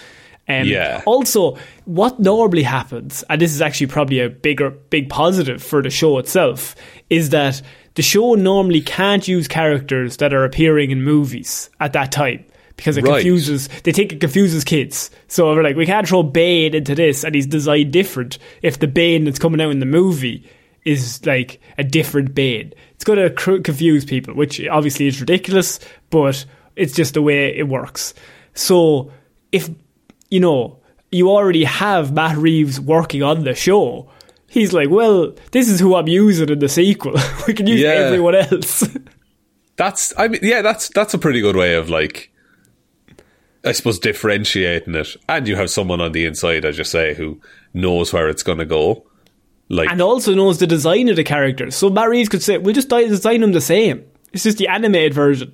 [SPEAKER 3] Um,
[SPEAKER 4] Yeah.
[SPEAKER 3] Also, what normally happens, and this is actually probably a bigger, big positive for the show itself, is that the show normally can't use characters that are appearing in movies at that time because it
[SPEAKER 4] Right.
[SPEAKER 3] confuses. They think it confuses kids. So we're like, we can't throw Bane into this, and he's designed different. If the Bane that's coming out in the movie is like a different Bane, it's going to cr- confuse people, which obviously is ridiculous, but it's just the way it works. So if you know, you already have Matt Reeves working on the show. He's like, well, this is who I'm using in the sequel. we can use
[SPEAKER 4] Yeah.
[SPEAKER 3] everyone else.
[SPEAKER 4] That's I mean yeah, that's that's a pretty good way of like I suppose differentiating it. And you have someone on the inside, as you say, who knows where it's gonna go. Like
[SPEAKER 3] and also knows the design of the characters. So Matt Reeves could say, we'll just design them the same. It's just the animated version.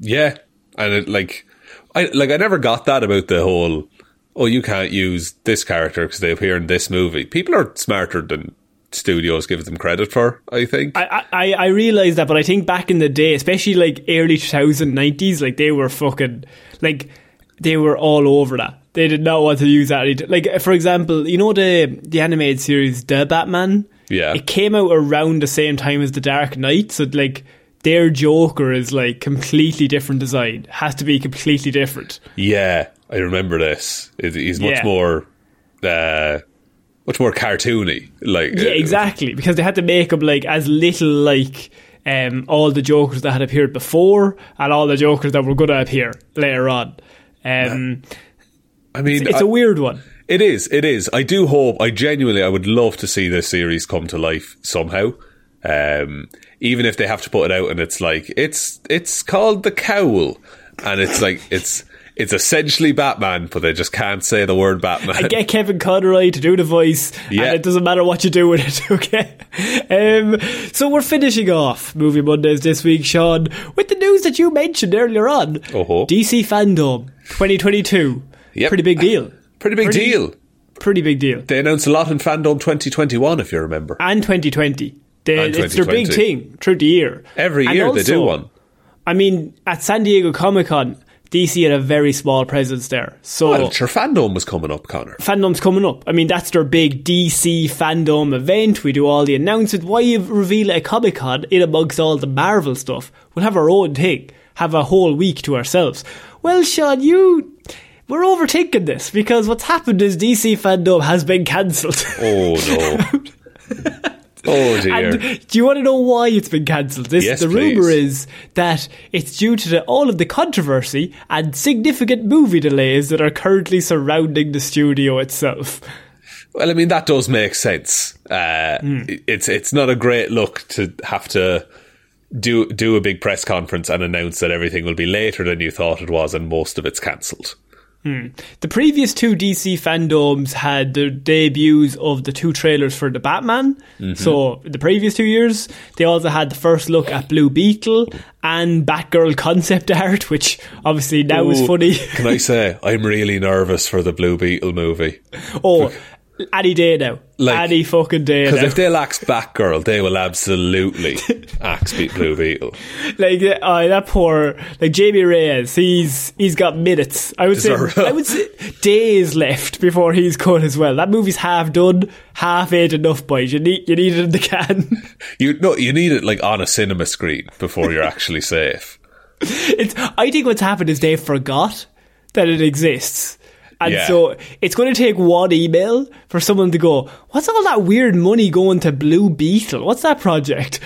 [SPEAKER 4] Yeah, and it like I like I never got that about the whole. Oh, you can't use this character because they appear in this movie. People are smarter than studios give them credit for. I think.
[SPEAKER 3] I, I, I realize that, but I think back in the day, especially like early 2090s, like they were fucking, like, they were all over that. They did not want to use that. Like, for example, you know the the animated series The Batman?
[SPEAKER 4] Yeah.
[SPEAKER 3] It came out around the same time as The Dark Knight, so like their Joker is like completely different design. Has to be completely different.
[SPEAKER 4] yeah, I remember this. He's much
[SPEAKER 3] Yeah.
[SPEAKER 4] more, uh, much more cartoony. Like
[SPEAKER 3] Yeah,
[SPEAKER 4] uh,
[SPEAKER 3] exactly. Because they had to make him like as little like um, all the Jokers that had appeared before and all the Jokers that were going to appear later on. Um,
[SPEAKER 4] I mean,
[SPEAKER 3] it's
[SPEAKER 4] I-
[SPEAKER 3] a weird one.
[SPEAKER 4] It is. It is. I do hope. I genuinely. I would love to see this series come to life somehow. Um, even if they have to put it out and it's like it's it's called the Cowl, and it's like it's it's essentially Batman, but they just can't say the word Batman.
[SPEAKER 3] I get Kevin Conroy to do the voice,
[SPEAKER 4] Yeah.
[SPEAKER 3] and it doesn't matter what you do with it, okay? Um, so we're finishing off Movie Mondays this week, Sean, with the news that you mentioned earlier on.
[SPEAKER 4] Oh-ho.
[SPEAKER 3] DC Fandom 2022.
[SPEAKER 4] Yep.
[SPEAKER 3] Pretty big deal.
[SPEAKER 4] Pretty big
[SPEAKER 3] Pretty-
[SPEAKER 4] deal.
[SPEAKER 3] Pretty big deal.
[SPEAKER 4] They announced a lot in Fandom 2021, if you remember.
[SPEAKER 3] And 2020. They, it's their big
[SPEAKER 4] 2020.
[SPEAKER 3] thing through the year.
[SPEAKER 4] Every year they do one.
[SPEAKER 3] I mean, at San Diego Comic Con, DC had a very small presence there. So
[SPEAKER 4] Well, sure, Fandom was coming up, Connor.
[SPEAKER 3] fandom's coming up. I mean, that's their big DC fandom event. We do all the announcements. Why you reveal at Comic Con in amongst all the Marvel stuff? We'll have our own thing. Have a whole week to ourselves. Well, Sean, you. We're overthinking this because what's happened is DC fandom has been cancelled.
[SPEAKER 4] Oh no. oh dear.
[SPEAKER 3] And do you want to know why it's been cancelled? This
[SPEAKER 4] Yes,
[SPEAKER 3] the rumor is that it's due to the, all of the controversy and significant movie delays that are currently surrounding the studio itself.
[SPEAKER 4] Well, I mean that does make sense. Uh,
[SPEAKER 3] Hmm.
[SPEAKER 4] It's it's not a great look to have to do do a big press conference and announce that everything will be later than you thought it was, and most of it's cancelled. Hmm.
[SPEAKER 3] The previous two DC fandoms had the debuts of the two trailers for the Batman. Mm-hmm. So, the previous two years, they also had the first look at Blue Beetle and Batgirl concept art, which obviously now is funny.
[SPEAKER 4] Can I say I'm really nervous for the Blue Beetle movie
[SPEAKER 3] oh, any day now.
[SPEAKER 4] Like-
[SPEAKER 3] any fucking day
[SPEAKER 4] because if they'll axe Batgirl, they will absolutely axe beat Blue Beetle.
[SPEAKER 3] like uh, that poor like Jamie Reyes, he's he's got minutes. I would say I would say days left before he's cut as well. That movie's half done, half ate enough boys. You need you need it in the can.
[SPEAKER 4] You no, you need it like on a cinema screen before you're actually safe.
[SPEAKER 3] it's I think what's happened is they forgot that it exists. And
[SPEAKER 4] Yeah.
[SPEAKER 3] so it's going to take one email for someone to go, what's all that weird money going to Blue Beetle? What's that project?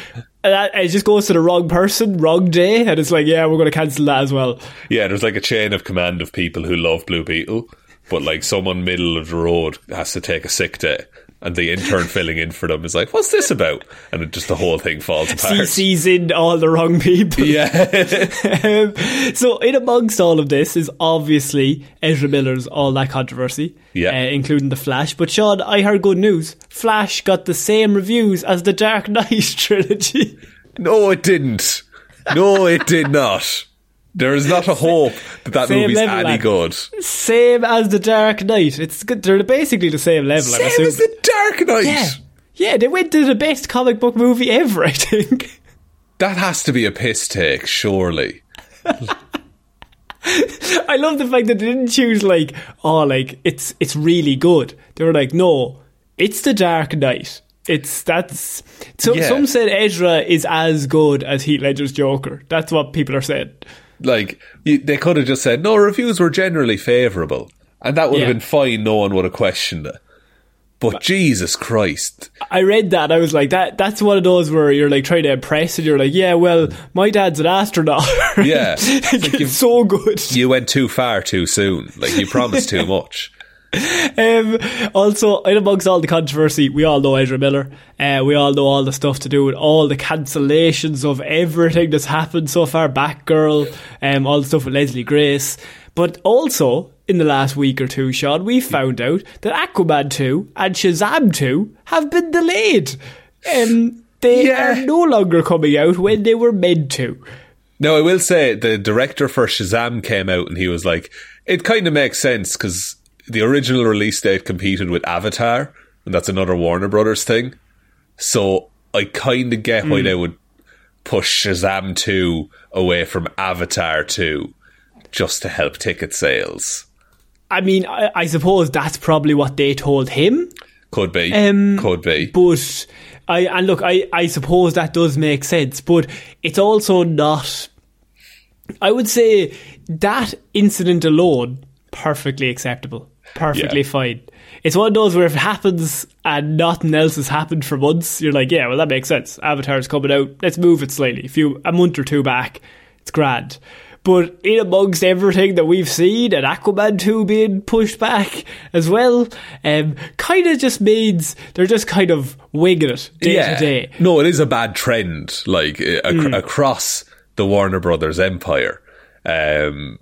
[SPEAKER 3] And that, it just goes to the wrong person, wrong day, and it's like, yeah, we're going to cancel that as well.
[SPEAKER 4] Yeah, there's like a chain of command of people who love Blue Beetle, but like someone middle of the road has to take a sick day, and the intern filling in for them is like, "What's this about?" And it just the whole thing falls apart.
[SPEAKER 3] CC's in all the wrong people.
[SPEAKER 4] Yeah,
[SPEAKER 3] um, so in amongst all of this is obviously Ezra Miller's all that controversy,
[SPEAKER 4] Yeah.
[SPEAKER 3] uh, including the Flash. But Sean, I heard good news. Flash got the same reviews as the Dark Knight trilogy.
[SPEAKER 4] no, it didn't. No, it did not. There is not a hope that that
[SPEAKER 3] Same
[SPEAKER 4] movie's
[SPEAKER 3] level,
[SPEAKER 4] any
[SPEAKER 3] lad.
[SPEAKER 4] good.
[SPEAKER 3] same as the Dark Knight. It's good. They're basically the same level.
[SPEAKER 4] Same as the Dark Knight.
[SPEAKER 3] yeah, yeah. They went to the best comic book movie ever. I think.
[SPEAKER 4] That has to be a piss take, surely.
[SPEAKER 3] I love the fact that they didn't choose like, oh, like it's it's really good. They were like, no, it's the Dark Knight. It's that's so.
[SPEAKER 4] Yeah.
[SPEAKER 3] Some said Ezra is as good as Heath Ledger's Joker. That's what people are saying.
[SPEAKER 4] Like you, they could have just said, "No, reviews were generally favourable, and that would
[SPEAKER 3] Yeah.
[SPEAKER 4] have been fine. No one would have questioned it. But Jesus Christ,
[SPEAKER 3] I read that. I was like, that. That's one of those where you're like trying to impress, and you're like, yeah, well, my dad's an astronaut.
[SPEAKER 4] Yeah.
[SPEAKER 3] Like,
[SPEAKER 4] Like
[SPEAKER 3] it's so good.
[SPEAKER 4] you went too far too soon. Like you promised too much.
[SPEAKER 3] Um, also, in amongst all the controversy, we all know Ezra Miller. Uh, we all know all the stuff to do with all the cancellations of everything that's happened so far. Batgirl, um, all the stuff with Leslie Grace. But also, in the last week or two, Sean, we found out that Aquaman 2 and Shazam 2 have been delayed. Um, they
[SPEAKER 4] Yeah.
[SPEAKER 3] are no longer coming out when they were meant to.
[SPEAKER 4] Now, I will say the director for Shazam came out and he was like, it kind of makes sense because the original release date competed with Avatar, and that's another Warner Brothers thing. So I kind of get why they would push Shazam 2 away from Avatar 2 just to help ticket sales.
[SPEAKER 3] I mean, I, I suppose that's probably what they told him.
[SPEAKER 4] Could be.
[SPEAKER 3] Um,
[SPEAKER 4] Could be.
[SPEAKER 3] But I and look, I, I suppose that does make sense, but it's also not. I would say that incident alone perfectly acceptable, perfectly
[SPEAKER 4] Yeah.
[SPEAKER 3] fine. It's one of those where if it happens and nothing else has happened for months, you're like, yeah, well that makes sense. Avatar's coming out. Let's move it slightly. A few a month or two back, it's grand. But in amongst everything that we've seen and Aquaman 2 being pushed back as well, um, kind of just means they're just kind of winging it day to day.
[SPEAKER 4] No, it is a bad trend, like ac-
[SPEAKER 3] Hmm.
[SPEAKER 4] across the Warner Brothers empire. Um,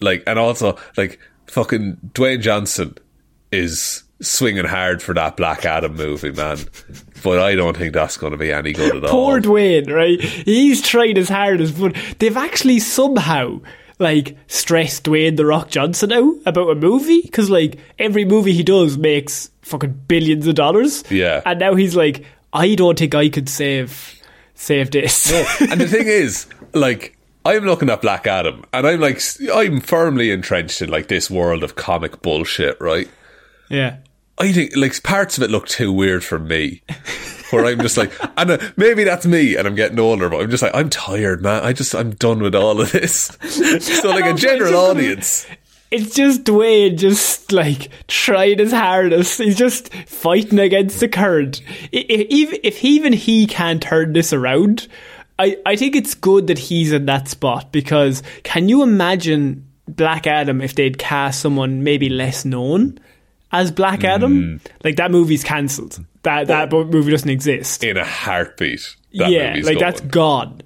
[SPEAKER 4] like, and also, like, fucking Dwayne Johnson is swinging hard for that Black Adam movie, man. But I don't think that's going to be any good at all.
[SPEAKER 3] Poor Dwayne, right? He's tried hard as but they've actually somehow like stressed Dwayne the Rock Johnson out about a movie because like every movie he does makes fucking billions of dollars.
[SPEAKER 4] Yeah.
[SPEAKER 3] and now he's like, I don't think I could save save this.
[SPEAKER 4] and the thing is, like, I'm looking at Black Adam, and I'm like, I'm firmly entrenched in like this world of comic bullshit, right?
[SPEAKER 3] yeah.
[SPEAKER 4] I think like parts of it look too weird for me. Where I'm just like, and uh, maybe that's me, and I'm getting older, but I'm just like, I'm tired, man. I just, I'm done with all of this. so like a general audience,
[SPEAKER 3] It's just Dwayne just like trying his hardest. He's just fighting against the current. I- i- Even if even he can't turn this around, I, I think it's good that he's in that spot because can you imagine Black Adam if they'd cast someone maybe less known as Black Adam? Like that movie's cancelled. That that movie doesn't exist.
[SPEAKER 4] in a heartbeat. That
[SPEAKER 3] yeah, like
[SPEAKER 4] going.
[SPEAKER 3] that's gone.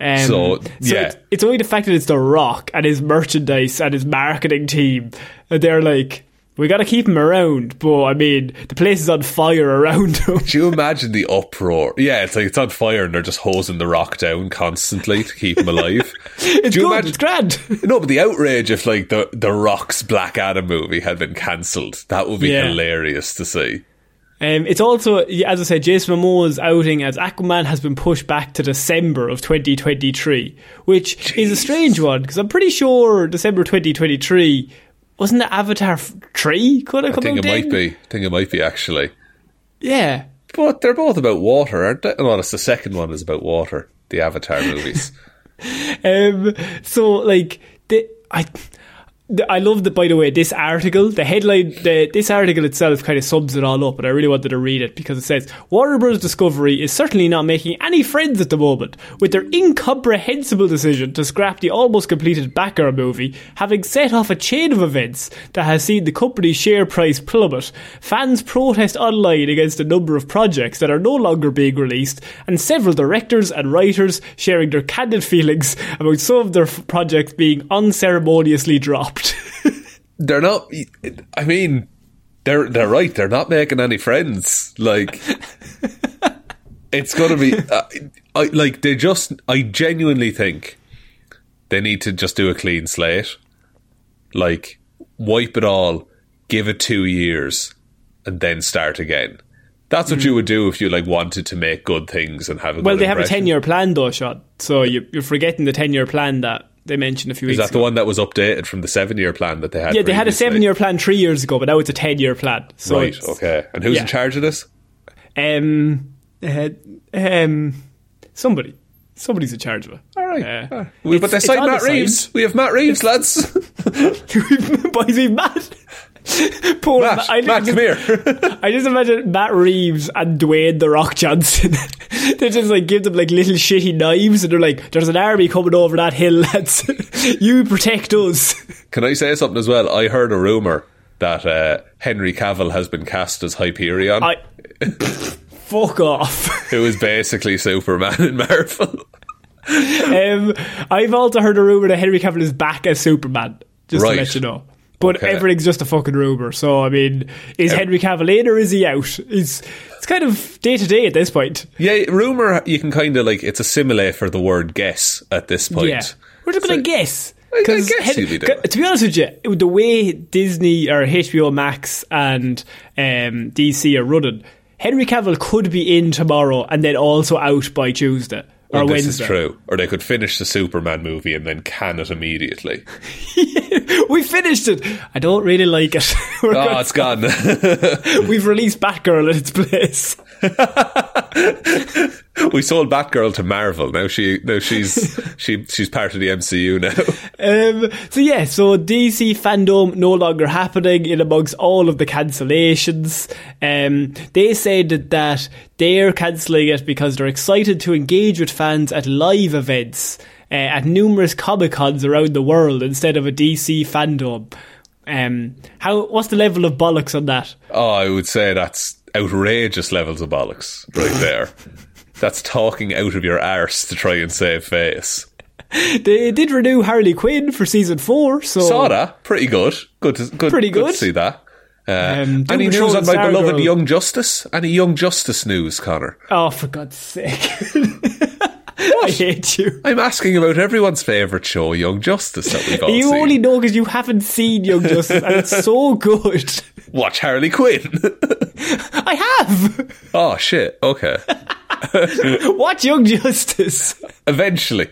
[SPEAKER 3] Um,
[SPEAKER 4] So, yeah.
[SPEAKER 3] it's, it's only the fact that it's The Rock and his merchandise and his marketing team. They're like, we got to keep him around, but I mean, the place is on fire around him.
[SPEAKER 4] Do you imagine the uproar? Yeah, it's like it's on fire and they're just hosing the rock down constantly to keep him alive.
[SPEAKER 3] it's
[SPEAKER 4] Do you
[SPEAKER 3] good,
[SPEAKER 4] imagine-
[SPEAKER 3] it's grand.
[SPEAKER 4] No, but the outrage if like the the Rock's Black Adam movie had been cancelled, that would be
[SPEAKER 3] Yeah.
[SPEAKER 4] hilarious to see.
[SPEAKER 3] Um, it's also, as I said, Jason Momoa's outing as Aquaman has been pushed back to December of 2023, which is a strange one because I'm pretty sure December 2023 wasn't the Avatar 3 could have
[SPEAKER 4] I
[SPEAKER 3] come
[SPEAKER 4] think
[SPEAKER 3] out
[SPEAKER 4] it might be. I think it might be actually.
[SPEAKER 3] Yeah.
[SPEAKER 4] But they're both about water, aren't they? No, it's the second one is about water. The Avatar movies.
[SPEAKER 3] Um, so like the I. I love that. By the way, this article, the headline, the, this article itself, kind of sums it all up. And I really wanted to read it because it says Warner Bros. Discovery is certainly not making any friends at the moment with their incomprehensible decision to scrap the almost completed Batgirl movie, having set off a chain of events that has seen the company's share price plummet. Fans protest online against a number of projects that are no longer being released, and several directors and writers sharing their candid feelings about some of their projects being unceremoniously dropped.
[SPEAKER 4] they're not. I mean, they're they're right. They're not making any friends. Like, it's gonna be. Uh, I like they just. I genuinely think they need to just do a clean slate. Like, wipe it all, give it two years, and then start again. That's what you would do if you like wanted to make good things and have a
[SPEAKER 3] Mm. well, they have a 10 year plan, though, Shot. So you, you're forgetting the 10 year plan that they mentioned a few
[SPEAKER 4] Is that the one that was updated from the seven year plan that they had?
[SPEAKER 3] yeah, they had a seven year plan three years ago, but now it's a 10 year plan. So
[SPEAKER 4] Right. Okay. And who's
[SPEAKER 3] yeah.
[SPEAKER 4] in charge of this?
[SPEAKER 3] Um, uh, um, somebody. Somebody's in charge of it.
[SPEAKER 4] All right.
[SPEAKER 3] Uh.
[SPEAKER 4] We- but they signed Matt
[SPEAKER 3] side.
[SPEAKER 4] Reeves. We have Matt Reeves, lads.
[SPEAKER 3] Boys, he's mad. Poor
[SPEAKER 4] Matt,
[SPEAKER 3] Ma- I
[SPEAKER 4] Matt,
[SPEAKER 3] just,
[SPEAKER 4] come here.
[SPEAKER 3] I just imagine Matt Reeves and Dwayne the Rock Johnson. they just like give them like little shitty knives, and they're like, "There's an army coming over that hill, lads. you protect us."
[SPEAKER 4] Can I say something as well? I heard a rumor that uh, Henry Cavill has been cast as Hyperion,
[SPEAKER 3] I fuck off.
[SPEAKER 4] who is basically Superman in Marvel.
[SPEAKER 3] um, I've also heard a rumor that Henry Cavill is back as Superman. Just
[SPEAKER 4] Right.
[SPEAKER 3] to let you know. But
[SPEAKER 4] Okay.
[SPEAKER 3] everything's just a fucking rumor. So I mean, is Henry Cavill in or is he out? It's it's kind of day to day at this point.
[SPEAKER 4] Yeah, rumor you can kind of like it's a simile for the word guess at this point.
[SPEAKER 3] Yeah, we're just gonna guess.
[SPEAKER 4] I- I
[SPEAKER 3] 'Cause
[SPEAKER 4] guess you'd be
[SPEAKER 3] to be honest with you, the way Disney or HBO Max and um, DC are running, Henry Cavill could be in tomorrow and then also out by Tuesday or
[SPEAKER 4] Or this
[SPEAKER 3] Wednesday.
[SPEAKER 4] is true. Or they could finish the Superman movie and then can it immediately.
[SPEAKER 3] we finished it. I don't really like it.
[SPEAKER 4] Oh, it's gone.
[SPEAKER 3] We've released Batgirl in its place.
[SPEAKER 4] we sold Batgirl to Marvel. Now she now she's she she's part of the MCU now.
[SPEAKER 3] Um, so yeah, so DC fandom no longer happening in amongst all of the cancellations. Um, they said that they're cancelling it because they're excited to engage with fans at live events uh, at numerous comic cons around the world instead of a DC fandom. Um, how? What's the level of bollocks on that?
[SPEAKER 4] Oh, I would say that's outrageous levels of bollocks right there. That's talking out of your arse to try and save face.
[SPEAKER 3] They did renew Harley Quinn for season four, so
[SPEAKER 4] Saw that. Pretty good. Good. To, good.
[SPEAKER 3] Pretty
[SPEAKER 4] good.
[SPEAKER 3] good.
[SPEAKER 4] to see that. Uh,
[SPEAKER 3] Um,
[SPEAKER 4] any news on my beloved. Young Justice? Any Young Justice news, Connor?
[SPEAKER 3] Oh, for God's sake! I hate you.
[SPEAKER 4] I'm asking about everyone's favourite show, Young Justice, that we've all
[SPEAKER 3] You
[SPEAKER 4] seen.
[SPEAKER 3] only know because you haven't seen Young Justice, and it's so good.
[SPEAKER 4] Watch Harley Quinn.
[SPEAKER 3] I have.
[SPEAKER 4] oh shit. Okay.
[SPEAKER 3] Watch Young Justice.
[SPEAKER 4] Eventually.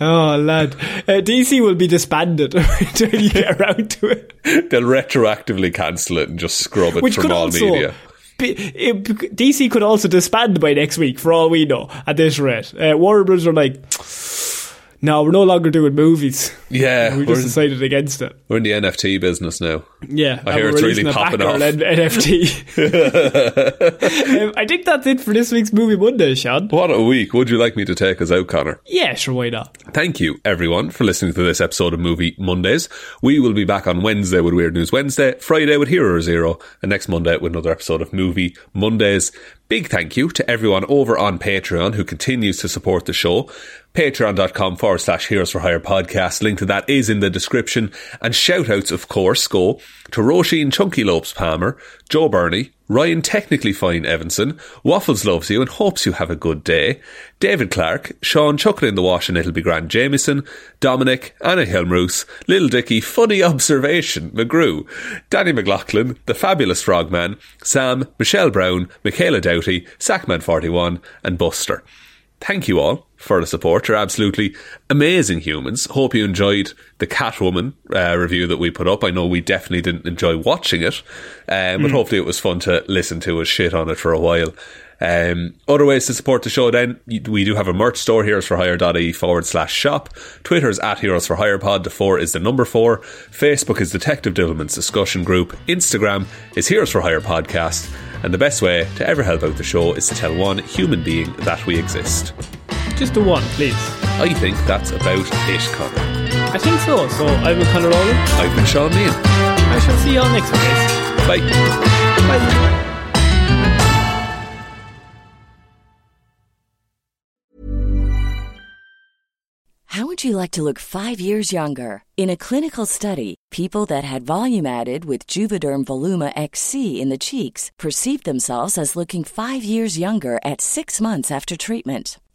[SPEAKER 3] Oh, lad. Uh, DC will be disbanded until you get around to it.
[SPEAKER 4] They'll retroactively cancel it and just scrub it
[SPEAKER 3] Which
[SPEAKER 4] from all
[SPEAKER 3] also.
[SPEAKER 4] media.
[SPEAKER 3] It, DC could also disband by next week, for all we know, at this rate. Uh, Warner Bros. are like, no, we're no longer doing movies.
[SPEAKER 4] Yeah,
[SPEAKER 3] We just decided against it.
[SPEAKER 4] we're in the NFT business now.
[SPEAKER 3] Yeah,
[SPEAKER 4] I hear it's really popping off.
[SPEAKER 3] NFT. um, I think that's it for this week's Movie Monday, Sean.
[SPEAKER 4] What a week. Would you like me to take us out, Connor?
[SPEAKER 3] Yeah, sure, why not?
[SPEAKER 4] Thank you, everyone, for listening to this episode of Movie Mondays. We will be back on Wednesday with Weird News Wednesday, Friday with Hero Zero, and next Monday with another episode of Movie Mondays. Big thank you to everyone over on Patreon who continues to support the show. Patreon.com forward slash Heroes for Hire podcast. Link to that is in the description. And shout outs, of course, go to Roisin Chunky Lopes Palmer, Joe Burney, Ryan Technically Fine Evanson, Waffles loves you and hopes you have a good day, David Clark, Sean Chuckle in the Wash and It'll Be Grand Jameson, Dominic, Anna Helmroos, Little Dicky, Funny Observation, McGrew, Danny McLaughlin, The Fabulous Frogman, Sam, Michelle Brown, Michaela Doughty, Sackman41 and Buster. Thank you all for the support. You're absolutely amazing humans. Hope you enjoyed the Catwoman uh, review that we put up. I know we definitely didn't enjoy watching it, um, but hopefully it was fun to listen to us shit on it for a while. Um, other ways to support the show then, we do have a merch store, heroes for hire.ie forward slash shop. Twitter is at heroes for hire pod. The four is the number four. Facebook is Detective Diddleman's discussion group. Instagram is heroes for hire podcast. And the best way to ever help out the show is to tell one human being that we exist.
[SPEAKER 3] Just a one, please.
[SPEAKER 4] I think that's about it, Connor.
[SPEAKER 3] I think so. So I'm Conor Rowland.
[SPEAKER 4] I've been Sean Meehan.
[SPEAKER 3] I shall see you all next week. guys.
[SPEAKER 4] Bye.
[SPEAKER 3] Bye.
[SPEAKER 5] How would you like to look five years younger? In a clinical study, people that had volume added with Juvederm Voluma XC in the cheeks perceived themselves as looking five years younger at six months after treatment.